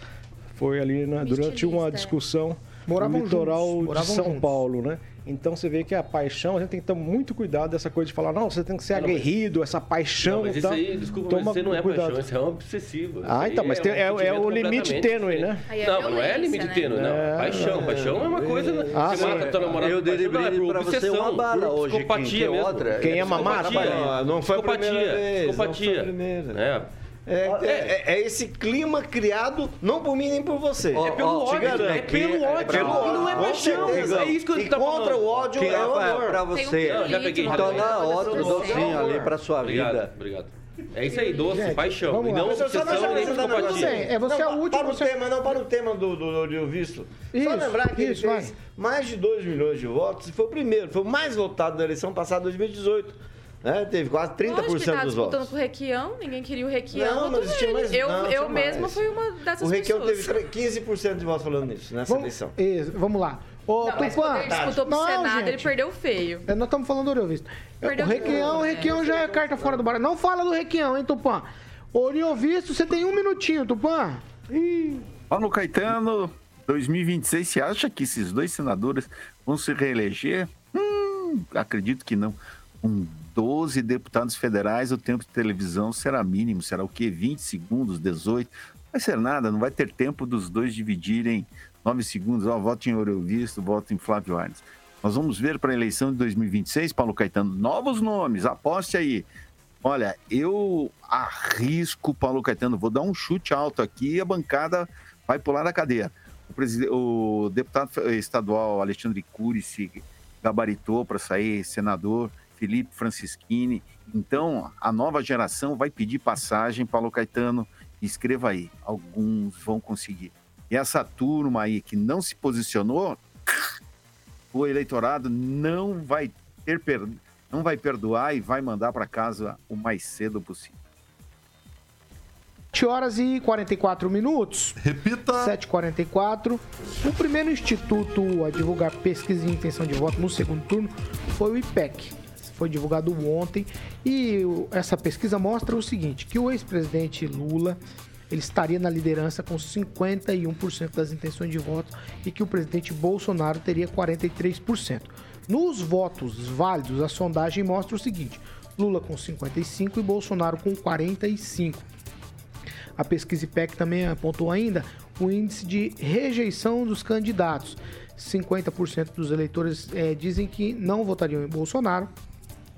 Foi ali né, durante uma discussão Moravam no litoral juntos, de moravam São juntos. Paulo, né? Então você vê que a paixão, a gente tem que ter muito cuidado dessa coisa de falar, não, você tem que ser Não, mas- aguerrido, essa paixão Não, mas e isso tal. aí, desculpa, Toma mas você não é cuidado. paixão, isso é um obsessivo. Ah, aí então, mas tem- um é- é o sentimento limite tênue, né? é não, mas não é limite né? tênue, não. É. Paixão, paixão é uma coisa. Ah, você mata teu namorado Eu dei é pra você uma bala hoje, psicopatia mesmo. Quem ama mata. Psicopatia. Não, foi a Psicopatia, primeira vez, não foi a Psicopatia. É. É, é, é- é esse clima criado não por mim nem por você. É pelo ó, ódio, garanto é pelo ódio. pelo ódio. Não é paixão. certeza. É isso que eu E tô contra falando. o ódio Que é o amor. pra um você. Não, já peguei, Então, na hora do docinho ali pra sua Obrigado, vida. obrigado. É isso aí, doce, Gente, paixão. E não só obsessão não nem psicopatia. É você não, é o último, Para o você- tema, não, para o tema do, do, do Visto. Só Isso, lembrar que isso, ele fez vai. mais de 2 milhões de votos e foi o primeiro, foi o mais votado da eleição passada, 2018. Né? Teve quase 30% Lógico que tava dos votos. com o Requião, ninguém queria o Requião. Não, mas mais- Eu, não, eu mesma mais. fui uma dessas O Requião pessoas. teve tre- 15% de votos falando nisso, nessa Vamos, eleição. isso, vamos lá. Ô, Não, mas quando Tupã. ele disputou pro Não, Senado, ele gente. perdeu feio. É, Nós estamos falando do Oriovisto. Perdeu O Requião, o tudo, né? Requião já é carta fora do baralho. Não fala do Requião, hein, Tupã? Oriovisto, você tem um minutinho, Tupã. Ih, Paulo Caetano, 2026, você acha que esses dois senadores vão se reeleger? Hum, acredito que não. Com 12 deputados federais, o tempo de televisão será mínimo. Será o quê? 20 segundos, 18? Não vai ser nada, não vai ter tempo dos dois dividirem 9 segundos. Ó, voto em Eurovisto, voto em Flávio Arnes. Nós vamos ver para a eleição de 2026, Paulo Caetano, novos nomes, aposte aí. Olha, eu arrisco, Paulo Caetano, vou dar um chute alto aqui e a bancada vai pular da cadeira. O, o deputado estadual Alexandre Cury se gabaritou para sair senador, Felipe Francischini. Então, a nova geração vai pedir passagem, Paulo Caetano, escreva aí, alguns vão conseguir. E essa turma aí que não se posicionou, o eleitorado não vai ter não vai perdoar e vai mandar para casa o mais cedo possível. 7 horas e 44 minutos. Repita. 7h44. O primeiro instituto a divulgar pesquisa de intenção de voto no segundo turno foi o IPEC. Foi divulgado ontem e essa pesquisa mostra o seguinte, que o ex-presidente Lula ele estaria na liderança com 51% das intenções de voto e que o presidente Bolsonaro teria 43%. Nos votos válidos, a sondagem mostra o seguinte: Lula com 55 e Bolsonaro com 45. A pesquisa IPEC também apontou ainda o índice de rejeição dos candidatos. 50% dos eleitores eh, dizem que não votariam em Bolsonaro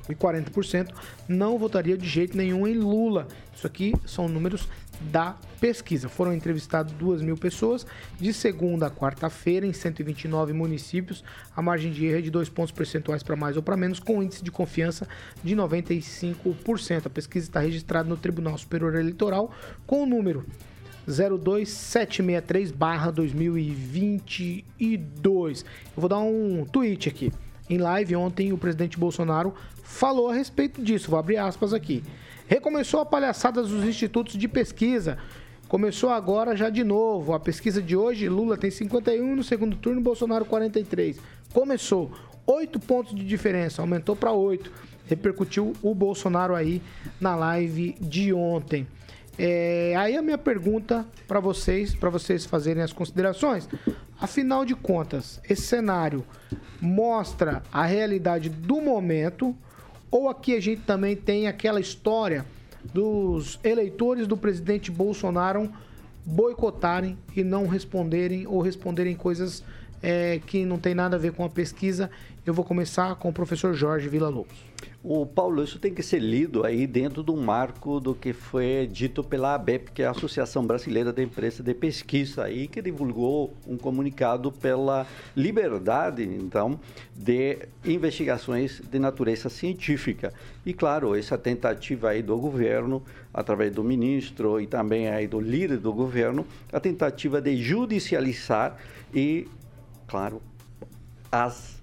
e 40% não votaria de jeito nenhum em Lula. Isso aqui são números da pesquisa. Foram entrevistadas 2 mil pessoas de segunda a quarta-feira em 129 municípios. A margem de erro é de 2 pontos percentuais para mais ou para menos, com índice de confiança de 95%. A pesquisa está registrada no Tribunal Superior Eleitoral com o número 02763-2022. Eu vou dar um tweet aqui. Em live ontem, o presidente Bolsonaro falou a respeito disso. Vou abrir aspas aqui. Recomeçou a palhaçada dos institutos de pesquisa. Começou agora já de novo. A pesquisa de hoje, Lula tem 51 no segundo turno, Bolsonaro 43. Começou. Oito pontos de diferença, aumentou para oito. Repercutiu o Bolsonaro aí na live de ontem. É, aí a minha pergunta para vocês, para vocês fazerem as considerações. Afinal de contas, esse cenário mostra a realidade do momento ou aqui a gente também tem aquela história dos eleitores do presidente Bolsonaro boicotarem e não responderem ou responderem coisas é, que não tem nada a ver com a pesquisa. Eu vou começar com o professor Jorge Vila Lobos. O Paulo, isso tem que ser lido aí dentro do marco do que foi dito pela ABEP, que é a Associação Brasileira da Imprensa de Pesquisa, aí, que divulgou um comunicado pela liberdade, então, de investigações de natureza científica. E, claro, essa tentativa aí do governo, através do ministro e também aí do líder do governo, a tentativa de judicializar e, claro, as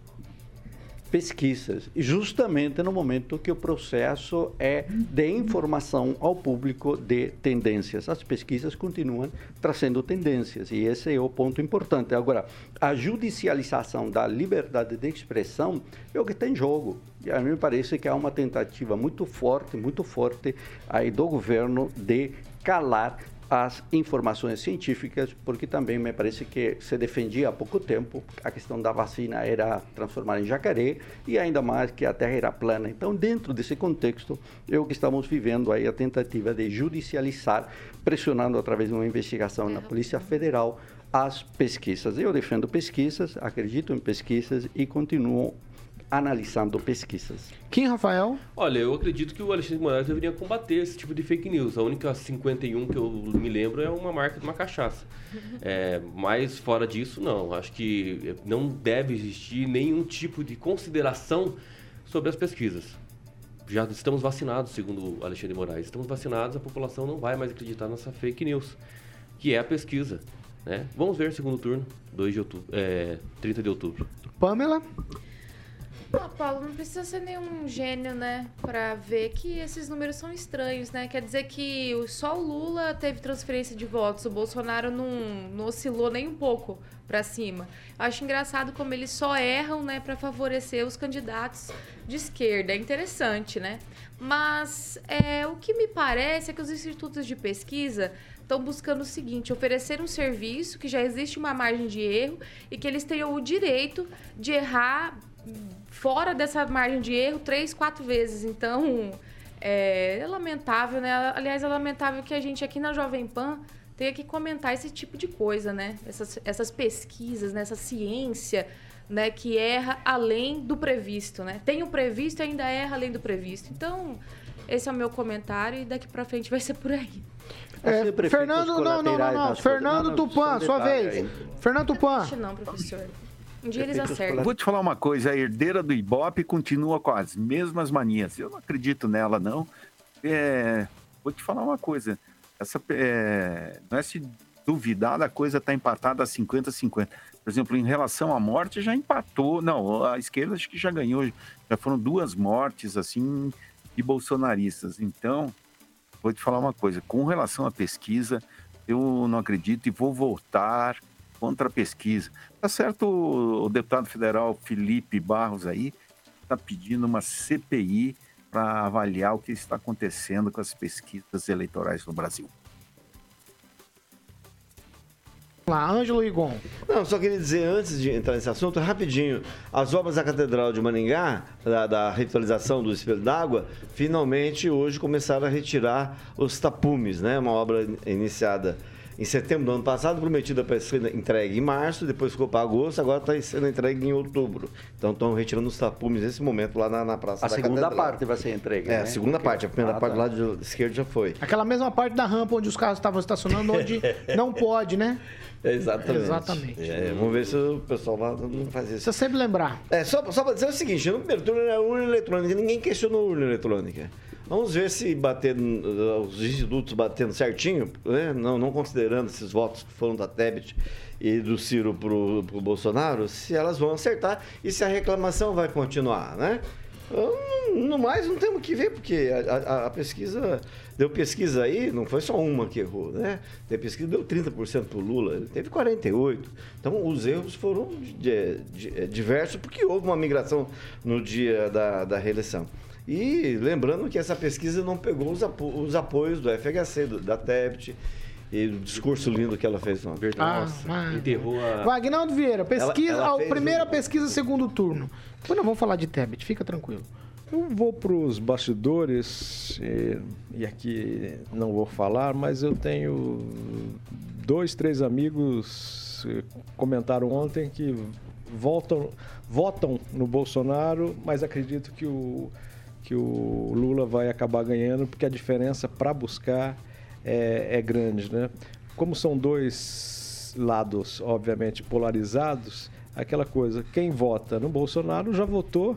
pesquisas, justamente no momento que o processo é de informação ao público de tendências. As pesquisas continuam trazendo tendências e esse é o ponto importante. Agora, a judicialização da liberdade de expressão é o que tem em jogo. E a mim me parece que há uma tentativa muito forte, muito forte aí do governo de calar as informações científicas, porque também me parece que se defendia há pouco tempo a questão da vacina era transformar em jacaré e ainda mais que a Terra era plana. Então, dentro desse contexto, é o que estamos vivendo aí a tentativa de judicializar, pressionando através de uma investigação na Polícia Federal as pesquisas. Eu defendo pesquisas, acredito em pesquisas e continuo analisando pesquisas. Quem, Rafael? Olha, eu acredito que o Alexandre de Moraes deveria combater esse tipo de fake news. A única 51 que eu me lembro é uma marca de uma cachaça. É, mas fora disso, não. Acho que não deve existir nenhum tipo de consideração sobre as pesquisas. Já estamos vacinados, segundo o Alexandre de Moraes. Estamos vacinados, a população não vai mais acreditar nessa fake news, que é a pesquisa. Né? Vamos ver segundo turno, 2 de outubro, é, 30 de outubro. Pamela? Ah, Paulo, não precisa ser nenhum gênio, né, para ver que esses números são estranhos, né? Quer dizer que só o Lula teve transferência de votos, o Bolsonaro não, não oscilou nem um pouco para cima. Eu acho engraçado como eles só erram, né, para favorecer os candidatos de esquerda. É interessante, né? Mas é, o que me parece é que os institutos de pesquisa estão buscando o seguinte: oferecer um serviço que já existe uma margem de erro e que eles tenham o direito de errar fora dessa margem de erro três, quatro vezes. Então, é, é lamentável, né? Aliás, é lamentável que a gente aqui na Jovem Pan tenha que comentar esse tipo de coisa, né? Essas, essas pesquisas, né? essa ciência, né? Que erra além do previsto, né? Tem o previsto e ainda erra além do previsto. Então, esse é o meu comentário e daqui para frente vai ser por aí. É, Fernando, não, não, não, não. Fernando Tupan, sua vez. Fernando Tupan. Não, professor. Um dia eles acertam. Vou te falar uma coisa, a herdeira do Ibope continua com as mesmas manias. Eu não acredito nela, não. É, vou te falar uma coisa. Essa, é, não é se duvidar da coisa está empatada a 50-50. Por exemplo, em relação à morte, já empatou. Não, a esquerda acho que já ganhou. Já foram duas mortes, assim, de bolsonaristas. Então, vou te falar uma coisa. Com relação à pesquisa, eu não acredito e vou voltar contra a pesquisa. Tá certo o deputado federal Felipe Barros aí está pedindo uma CPI para avaliar o que está acontecendo com as pesquisas eleitorais no Brasil. Lá, Ângelo Igon. Não, só queria dizer, antes de entrar nesse assunto, rapidinho, as obras da Catedral de Maningá, da, da revitalização do espelho d'água, finalmente hoje começaram a retirar os tapumes, né? Uma obra iniciada em setembro do ano passado, prometida para ser entregue em março, depois ficou para agosto, agora está sendo entregue em outubro. Então estão retirando os tapumes nesse momento lá na, na Praça A da segunda Catedral. parte vai ser entregue, É, né? a segunda parte. A primeira Ah, parte tá. lá do esquerdo já foi. Aquela mesma parte da rampa onde os carros estavam estacionando, onde não pode, né? Exatamente. Exatamente. É, vamos ver se o pessoal lá não faz isso. Você sempre lembrar. É, só, só para dizer o seguinte, no primeiro turno era urna eletrônica, ninguém questionou a urna eletrônica. Vamos ver se bater, uh, os institutos batendo certinho, né? não, não considerando esses votos que foram da Tebet e do Ciro pro, pro Bolsonaro, se elas vão acertar e se a reclamação vai continuar, né? No mais, não temos que ver, porque a, a- a pesquisa, deu pesquisa aí, não foi só uma que errou, né? Tem pesquisa deu 30% para o Lula, ele teve 48%. Então, os erros foram de- de- eh, diversos, porque houve uma migração no dia da, da reeleição. E lembrando que essa pesquisa não pegou os, apo- os apoios do FHC, do- da TEBT, e do discurso lindo que ela fez ontem. Ah, mas- Enterrou a. Vagnaldo Vieira, pesquisa, Ela- ela a primeira um- pesquisa, segundo turno. Depois nós vamos falar de Tebet, fica tranquilo. Eu vou para os bastidores, e, e aqui não vou falar, mas eu tenho dois, três amigos que comentaram ontem que voltam, votam no Bolsonaro, mas acredito que o, que o Lula vai acabar ganhando, porque a diferença para buscar é, é grande. Né? Como são dois lados, obviamente, polarizados, aquela coisa, quem vota no Bolsonaro já votou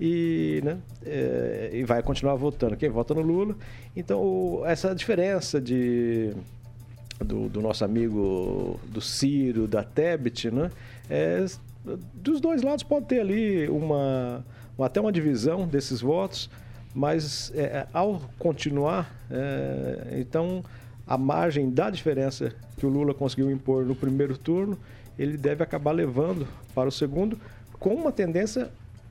e, né, é, e vai continuar votando. Quem vota no Lula. Então, o- essa diferença de, do, do nosso amigo do Ciro, da Tebet, né, é, dos dois lados pode ter ali uma, uma- até uma divisão desses votos, mas é, ao continuar, é, então a margem da diferença que o Lula conseguiu impor no primeiro turno, ele deve acabar levando para o segundo, com uma tendência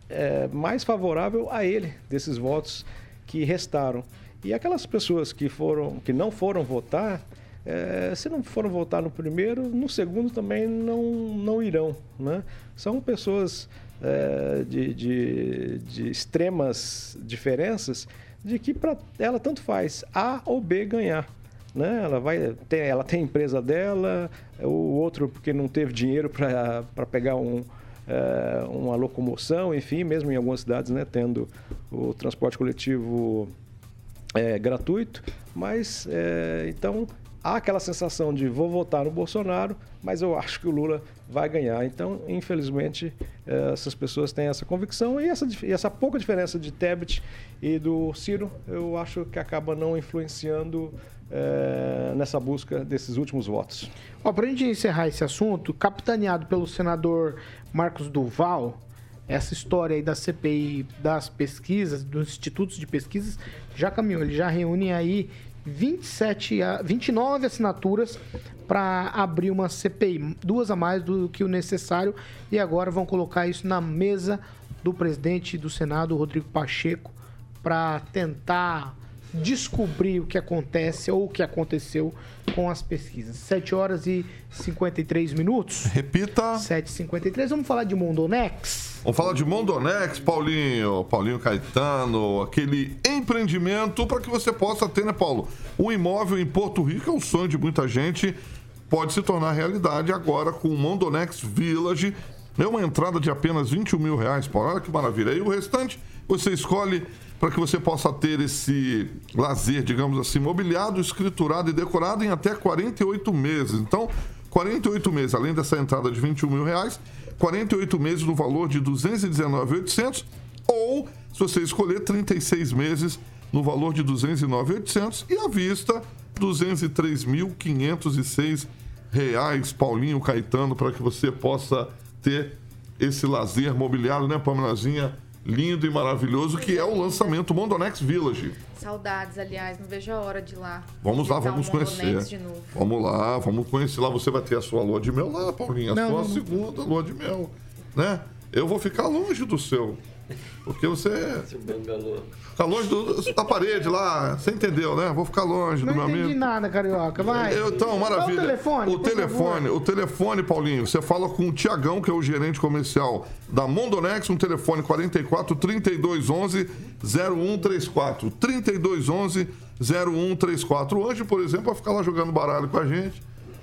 é, mais favorável a ele desses votos que restaram. E aquelas pessoas que foram, que não foram votar, é, se não foram votar no primeiro, no segundo também não, não irão. Né? São pessoas é, de, de, de extremas diferenças de que para ela tanto faz A ou B ganhar. Né? Ela, vai, tem, ela tem a empresa dela, o outro porque não teve dinheiro para pegar um, é, uma locomoção, enfim, mesmo em algumas cidades, né, tendo o transporte coletivo é, gratuito, mas é, então há aquela sensação de vou votar no Bolsonaro, mas eu acho que o Lula vai ganhar. Então, infelizmente, é, essas pessoas têm essa convicção e essa, e essa pouca diferença de Tebet e do Ciro, eu acho que acaba não influenciando é, nessa busca desses últimos votos. Ó, pra gente encerrar esse assunto, capitaneado pelo senador Marcos Duval, essa história aí da CPI das pesquisas, dos institutos de pesquisas, já caminhou. Ele já reúne aí 27, a- 29 assinaturas para abrir uma CPI, duas a mais do que o necessário, e agora vão colocar isso na mesa do presidente do Senado, Rodrigo Pacheco, para tentar descobrir o que acontece ou o que aconteceu com as pesquisas. 7 horas e 53 minutos. Repita. 7h53. Vamos falar de Mondonex? Vamos falar de Mondonex, Paulinho, Paulinho Caetano, aquele empreendimento para que você possa ter, né, Paulo? Um imóvel em Porto Rico é um sonho de muita gente, pode se tornar realidade agora com o Mondonex Village. É uma entrada de apenas 21 mil reais, Paulo. Olha que maravilha. E o restante você escolhe para que você possa ter esse lazer, digamos assim, mobiliado, escriturado e decorado em até 48 meses. Então, 48 meses, além dessa entrada de 21 mil reais, 48 meses no valor de 219,800 ou, se você escolher, 36 meses no valor de 209,800 e à vista, 203.506 reais, Paulinho Caetano, para que você possa ter esse lazer mobiliado, né, Pamelazinha? Lindo e maravilhoso, que é o lançamento Mondonex Village. Saudades, aliás, não vejo a hora de ir lá. Vamos lá, vamos conhecer. de novo. Vamos lá, vamos conhecer lá. Você vai ter a sua lua de mel lá, Paulinha. A Não, sua não, não. segunda lua de mel. Né? Eu vou ficar longe do seu. Porque você. Ficar longe do- da parede lá. Você entendeu, né? Vou ficar longe Não do meu entendi amigo. nada, carioca. Vai. Eu, então, maravilha. Qual o telefone? O telefone, favor? o telefone, Paulinho. Você fala com o Tiagão, que é o gerente comercial da Mondonex, um telefone 44 3211 0134. 3211 0134. O Anjo, por exemplo, vai ficar lá jogando baralho com a gente.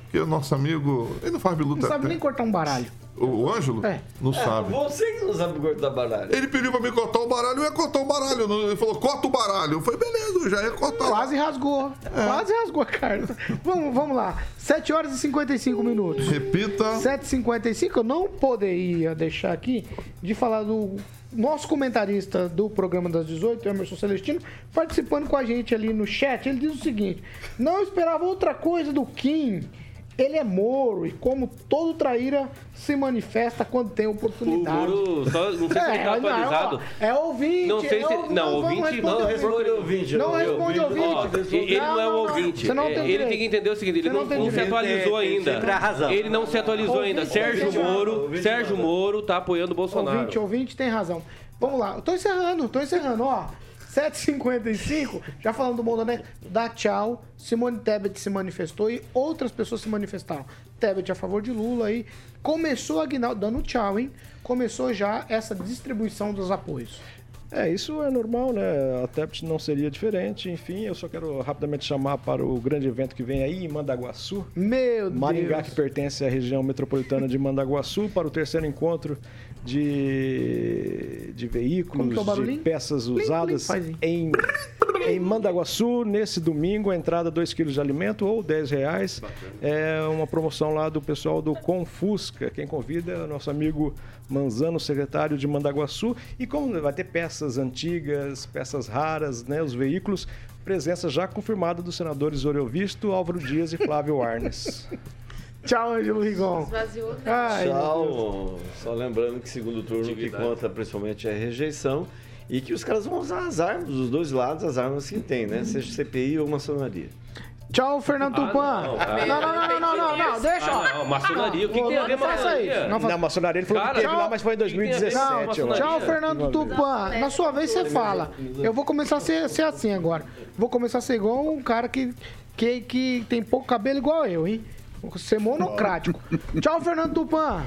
Porque o nosso amigo, ele não faz biluta. Não sabe nem cortar um baralho. O, o Ângelo? É. Não sabe. Você que não sabe cortar baralho. Ele pediu pra mim cortar o baralho, eu ia cortar o baralho. Ele falou, corta o baralho. Eu falei, beleza, eu já ia cortar. Quase rasgou. É. Quase rasgou a carta. Vamos, vamos lá. 7 horas e 55 minutos. Repita. 7h55, eu não poderia deixar aqui de falar do nosso comentarista do programa das 18, Emerson Celestino, participando com a gente ali no chat. Ele diz o seguinte: não esperava outra coisa do Kim. Ele é Moro e, como todo traíra, se manifesta quando tem O oportunidade. Moro, só, não sei se ele tá não, atualizado. ó, É ouvinte. Não sei se- é ou- não, vamos ouvinte não ouvinte. ouvinte, Não responde ouvinte. Ó, ele não é um ouvinte. Você não tem É, ele direito. tem que entender o seguinte: ele não não, tem não se atualizou Ele tem- ainda. Ele não se atualizou ainda. Ouvinte, Sérgio ouvinte, Moro, ouvinte, Sérgio ouvinte. Moro tá apoiando o Bolsonaro. Ouvinte, ouvinte, tem razão. Vamos lá, eu tô encerrando, tô encerrando, ó. 7h55, já falando do mundo, né? Dá tchau. Simone Tebet se manifestou e outras pessoas se manifestaram. Tebet a favor de Lula aí. Começou a Aguinaldo dando tchau, hein? Começou já essa distribuição dos apoios. É, isso é normal, né? A TEPT não seria diferente. Enfim, eu só quero rapidamente chamar para o grande evento que vem aí em Mandaguaçu. Meu Maringá, Deus. que pertence à região metropolitana de Mandaguaçu, para o terceiro encontro de, de é veículos, o de peças Plim, plim, usadas aí. em, em Mandaguaçu. Nesse domingo, a entrada 2 kg de alimento ou 10 reais. É uma promoção lá do pessoal do Confusca. Quem convida é o nosso amigo Manzano, secretário de Mandaguaçu. E como vai ter peças antigas, peças raras, né, os veículos, presença já confirmada dos senadores Oriovisto, Álvaro Dias e Flávio Arnes. Tchau, Ângelo Rigon. Esvaziou? Ai. Tchau. Só lembrando que segundo turno o que conta principalmente é a rejeição e que os caras vão usar as armas, dos dois lados, as armas que tem, né? Seja CPI ou maçonaria. Tchau, Fernando Ah, Tupan. não, Não, não, não, não, não, não, não, deixa. Ah, não, maçonaria, o que, que tem a ver Não faça maçonaria? isso, não maçonaria ele falou Cara, que teve tchau. lá, mas foi em Que tem a ver com 2017. eu maçonaria? acho. Tchau, Fernando Tupan. Na sua vez você fala. Eu vou começar a ser, ser assim agora. Vou começar a ser igual um cara que, que, que tem pouco cabelo igual eu, hein? Ser monocrático. Tchau, Fernando Tupan.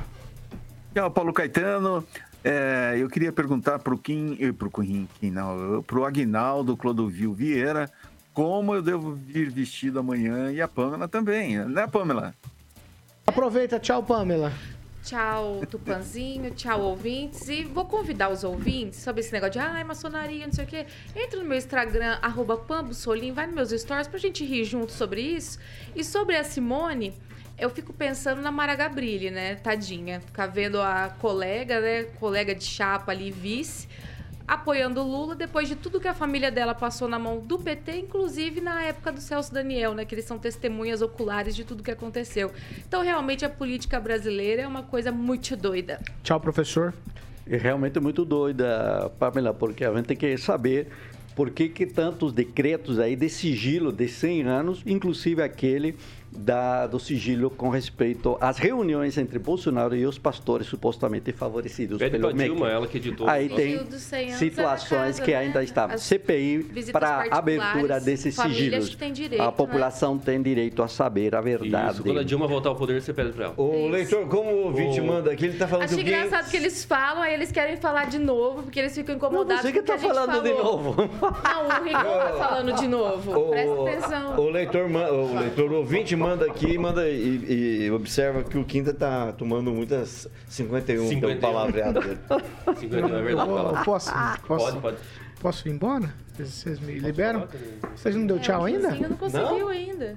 Tchau, Paulo Caetano. É, eu queria perguntar para o Kim, eh, pro Kim, Kim, não, para o Aguinaldo Clodovil Vieira, como eu devo vir vestido amanhã e a Pamela também, né, Pamela? Aproveita, tchau, Pamela. Tchau, Tupanzinho, tchau, ouvintes. E vou convidar os ouvintes sobre esse negócio de ai, maçonaria, não sei o quê. Entra no meu Instagram, arroba Pambusolim, vai nos meus stories pra gente rir junto sobre isso. E sobre a Simone, eu fico pensando na Mara Gabrilli, né? Tadinha. Ficar vendo a colega, né? Colega de chapa ali, vice, apoiando o Lula depois de tudo que a família dela passou na mão do PT, inclusive na época do Celso Daniel, né? Que eles são testemunhas oculares de tudo que aconteceu. Então, realmente, a política brasileira é uma coisa muito doida. Tchau, professor. É realmente muito doida, Pamela, porque a gente tem que saber por que, que tantos decretos aí de sigilo de 100 anos, inclusive aquele da, do sigilo com respeito às reuniões entre Bolsonaro e os pastores supostamente favorecidos Pede pelo pra Dilma, MEC. ela que editou. Aí tem Sigilo dos 100 anos é situações na que casa, ainda né? está As CPI para abertura desses sigilos. direito, a né? população tem direito a saber a verdade. Isso, quando a Dilma voltar ao poder, você pede pra ela. O Isso. leitor, como o ouvinte O- manda aqui, ele tá falando Acho que o engraçado que eles falam, aí eles querem falar de novo, porque eles ficam incomodados. Você que o tá gente falando de falou. novo. Não, o Rigon tá falando de novo. Presta atenção. O leitor, o leitor o ouvinte manda aqui manda e, e observa que o Quinta tá tomando muitas 51, 51. 51. pelo palavreado dele. 51 é verdade. Fala. posso, posso, Pode, pode. posso ir embora? Vocês me liberam? Vocês não deu tchau É, o ainda? Joãozinho não conseguiu ainda.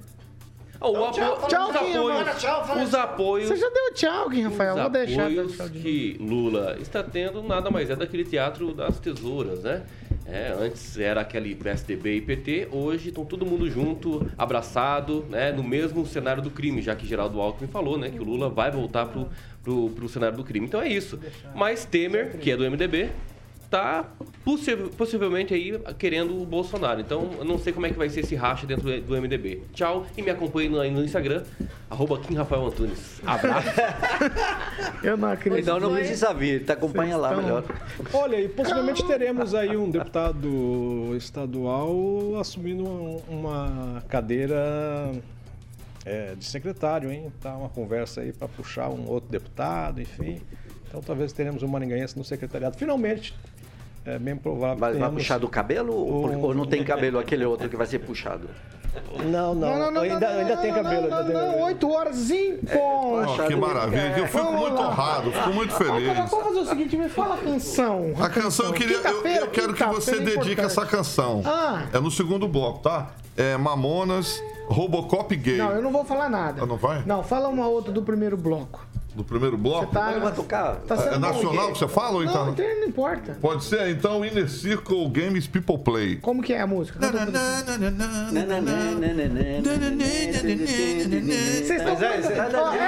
Ah, o apo- tchau, os Kim, apoios, os apoios, Você já deu tchau, Kim, Rafael. os Vou deixar. dar apoios tchau que Lula está tendo nada mais é daquele teatro das tesouras, né? É, antes era aquele PSDB e PT, hoje estão todo mundo junto, abraçado, né? No mesmo cenário do crime, já que Geraldo Alckmin falou, né? Que o Lula vai voltar pro, pro, pro cenário do crime. Então é isso. Mas Temer, que é do MDB, tá possi- possivelmente aí querendo o Bolsonaro. Então eu não sei como é que vai ser esse racha dentro do MDB. Tchau e me acompanhe no, no Instagram, arroba Kim Rafael Antunes. Abraço. Eu não acredito. Então não precisa vir, te acompanha lá estão- melhor. Olha, e possivelmente teremos aí um deputado estadual assumindo um- uma cadeira é, de secretário, hein? Tá uma conversa aí para puxar um outro deputado, enfim. Então talvez teremos um maringaense no secretariado. Finalmente, é bem provável Mas vai puxar do cabelo ou, um- ou não tem cabelo aquele outro que vai ser puxado? Não, não, ainda, ainda tem cabelo. ainda tem Não, cabelo. 8 horas em ponto. Que maravilha. Eu fico Vamos muito lá. honrado, fico muito Vamos feliz. fazer o seguinte, me fala a canção. A canção eu queria. Eu, eu quero que você é dedique essa canção. Ah. É no segundo bloco, tá? É Mamonas, Robocop Gay. Não, eu não vou falar nada. Ah, não vai? Não, fala uma outra do primeiro bloco. Do primeiro bloco? Você tá. Vai tocar? Tá É nacional que você fala ou Não, então? não, não importa. Pode ser, então, Inner Circle Games People Play. Como que é a música? Vocês estão é, tá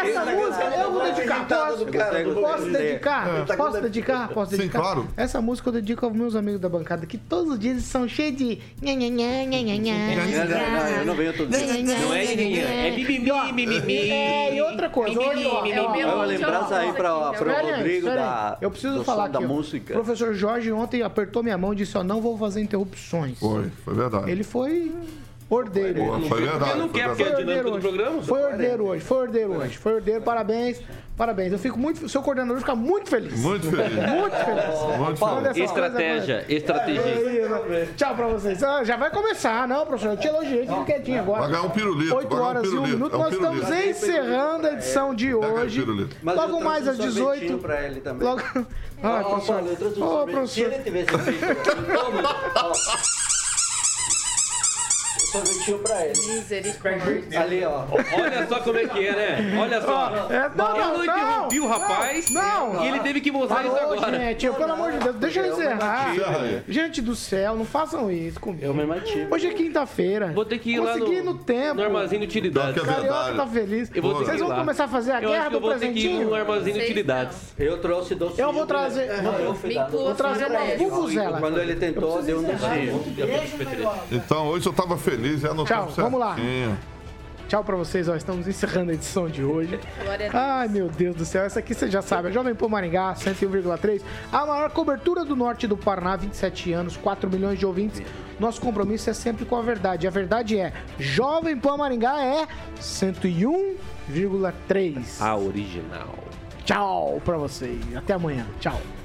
essa tá música eu vou a dedicar. Posso, do cara, não posso dedicar? Tá Posso dedicar? Posso Sim, dedicar? claro. Essa música eu dedico aos meus amigos da bancada, que todos os dias são cheios de. Não, não, não, eu não venho todo dia. Não é é mimimi, mimimi. É, e outra coisa, Mimimi, mimimi. Uma lembrança aí para o Rodrigo da, Eu preciso falar da aqui. música. O professor Jorge ontem apertou minha mão e disse: Ó, não vou fazer interrupções. Foi, foi verdade. Ele foi ordeiro. Pô, foi verdade. Eu não foi quero, porque é a dinâmica do programa. Foi ordeiro hoje, foi ordeiro hoje, foi ordeiro, parabéns, parabéns. Eu fico muito, o seu coordenador fica muito feliz. Muito feliz. Muito feliz. Muito feliz. Estratégia, estratégia. acontecem. É isso. Tchau pra vocês. Ah, Já vai começar, não, professor? Eu te elogiei, fique quietinho agora. Ganhar um pirulito, 8 vai ganhar um horas e 1 pirulito, minuto. é um Nós estamos encerrando a edição de hoje. Logo mais um às sorvetinho 18. pra ele também. Logo. Ó, professor. Um Ô, professor. ele tivesse feito... Toma, ó. Sorvetinho pra ele. Misericórdia. Ali, ó. Olha só como é que é, né? Olha só. É, não, eu não, não interrompi o rapaz Não. e ele teve que mostrar isso Parou, agora. gente, pelo amor de Deus, deixa eu encerrar. Gente do céu, não façam isso comigo. Eu me mantive. Hoje é quinta-feira. Vou ter que ir lá no, no tempo. no armazém de utilidades. É Carioca tá feliz. Eu vou ter que Vocês vão lá. começar a fazer a Eu guerra acho que eu do vou ter que ir presentinho? no armazém de utilidades. Eu trouxe docinho. Eu vou trazer, vou, Eu vou trazer uma vuvuzela. Quando ele tentou, deu um docinho. Então, hoje eu tava feliz e anotei Tchau, vamos lá. Tchau pra vocês, ó. Estamos encerrando a edição de hoje. Glória a Deus. Ai, meu Deus do céu. Essa aqui você já sabe. A Jovem Pan Maringá, 101,3. A maior cobertura do norte do Paraná, 27 anos, 4 milhões de ouvintes. Nosso compromisso é sempre com a verdade. A verdade é, Jovem Pan Maringá é 101,3. A original. Tchau pra vocês. Até amanhã. Tchau.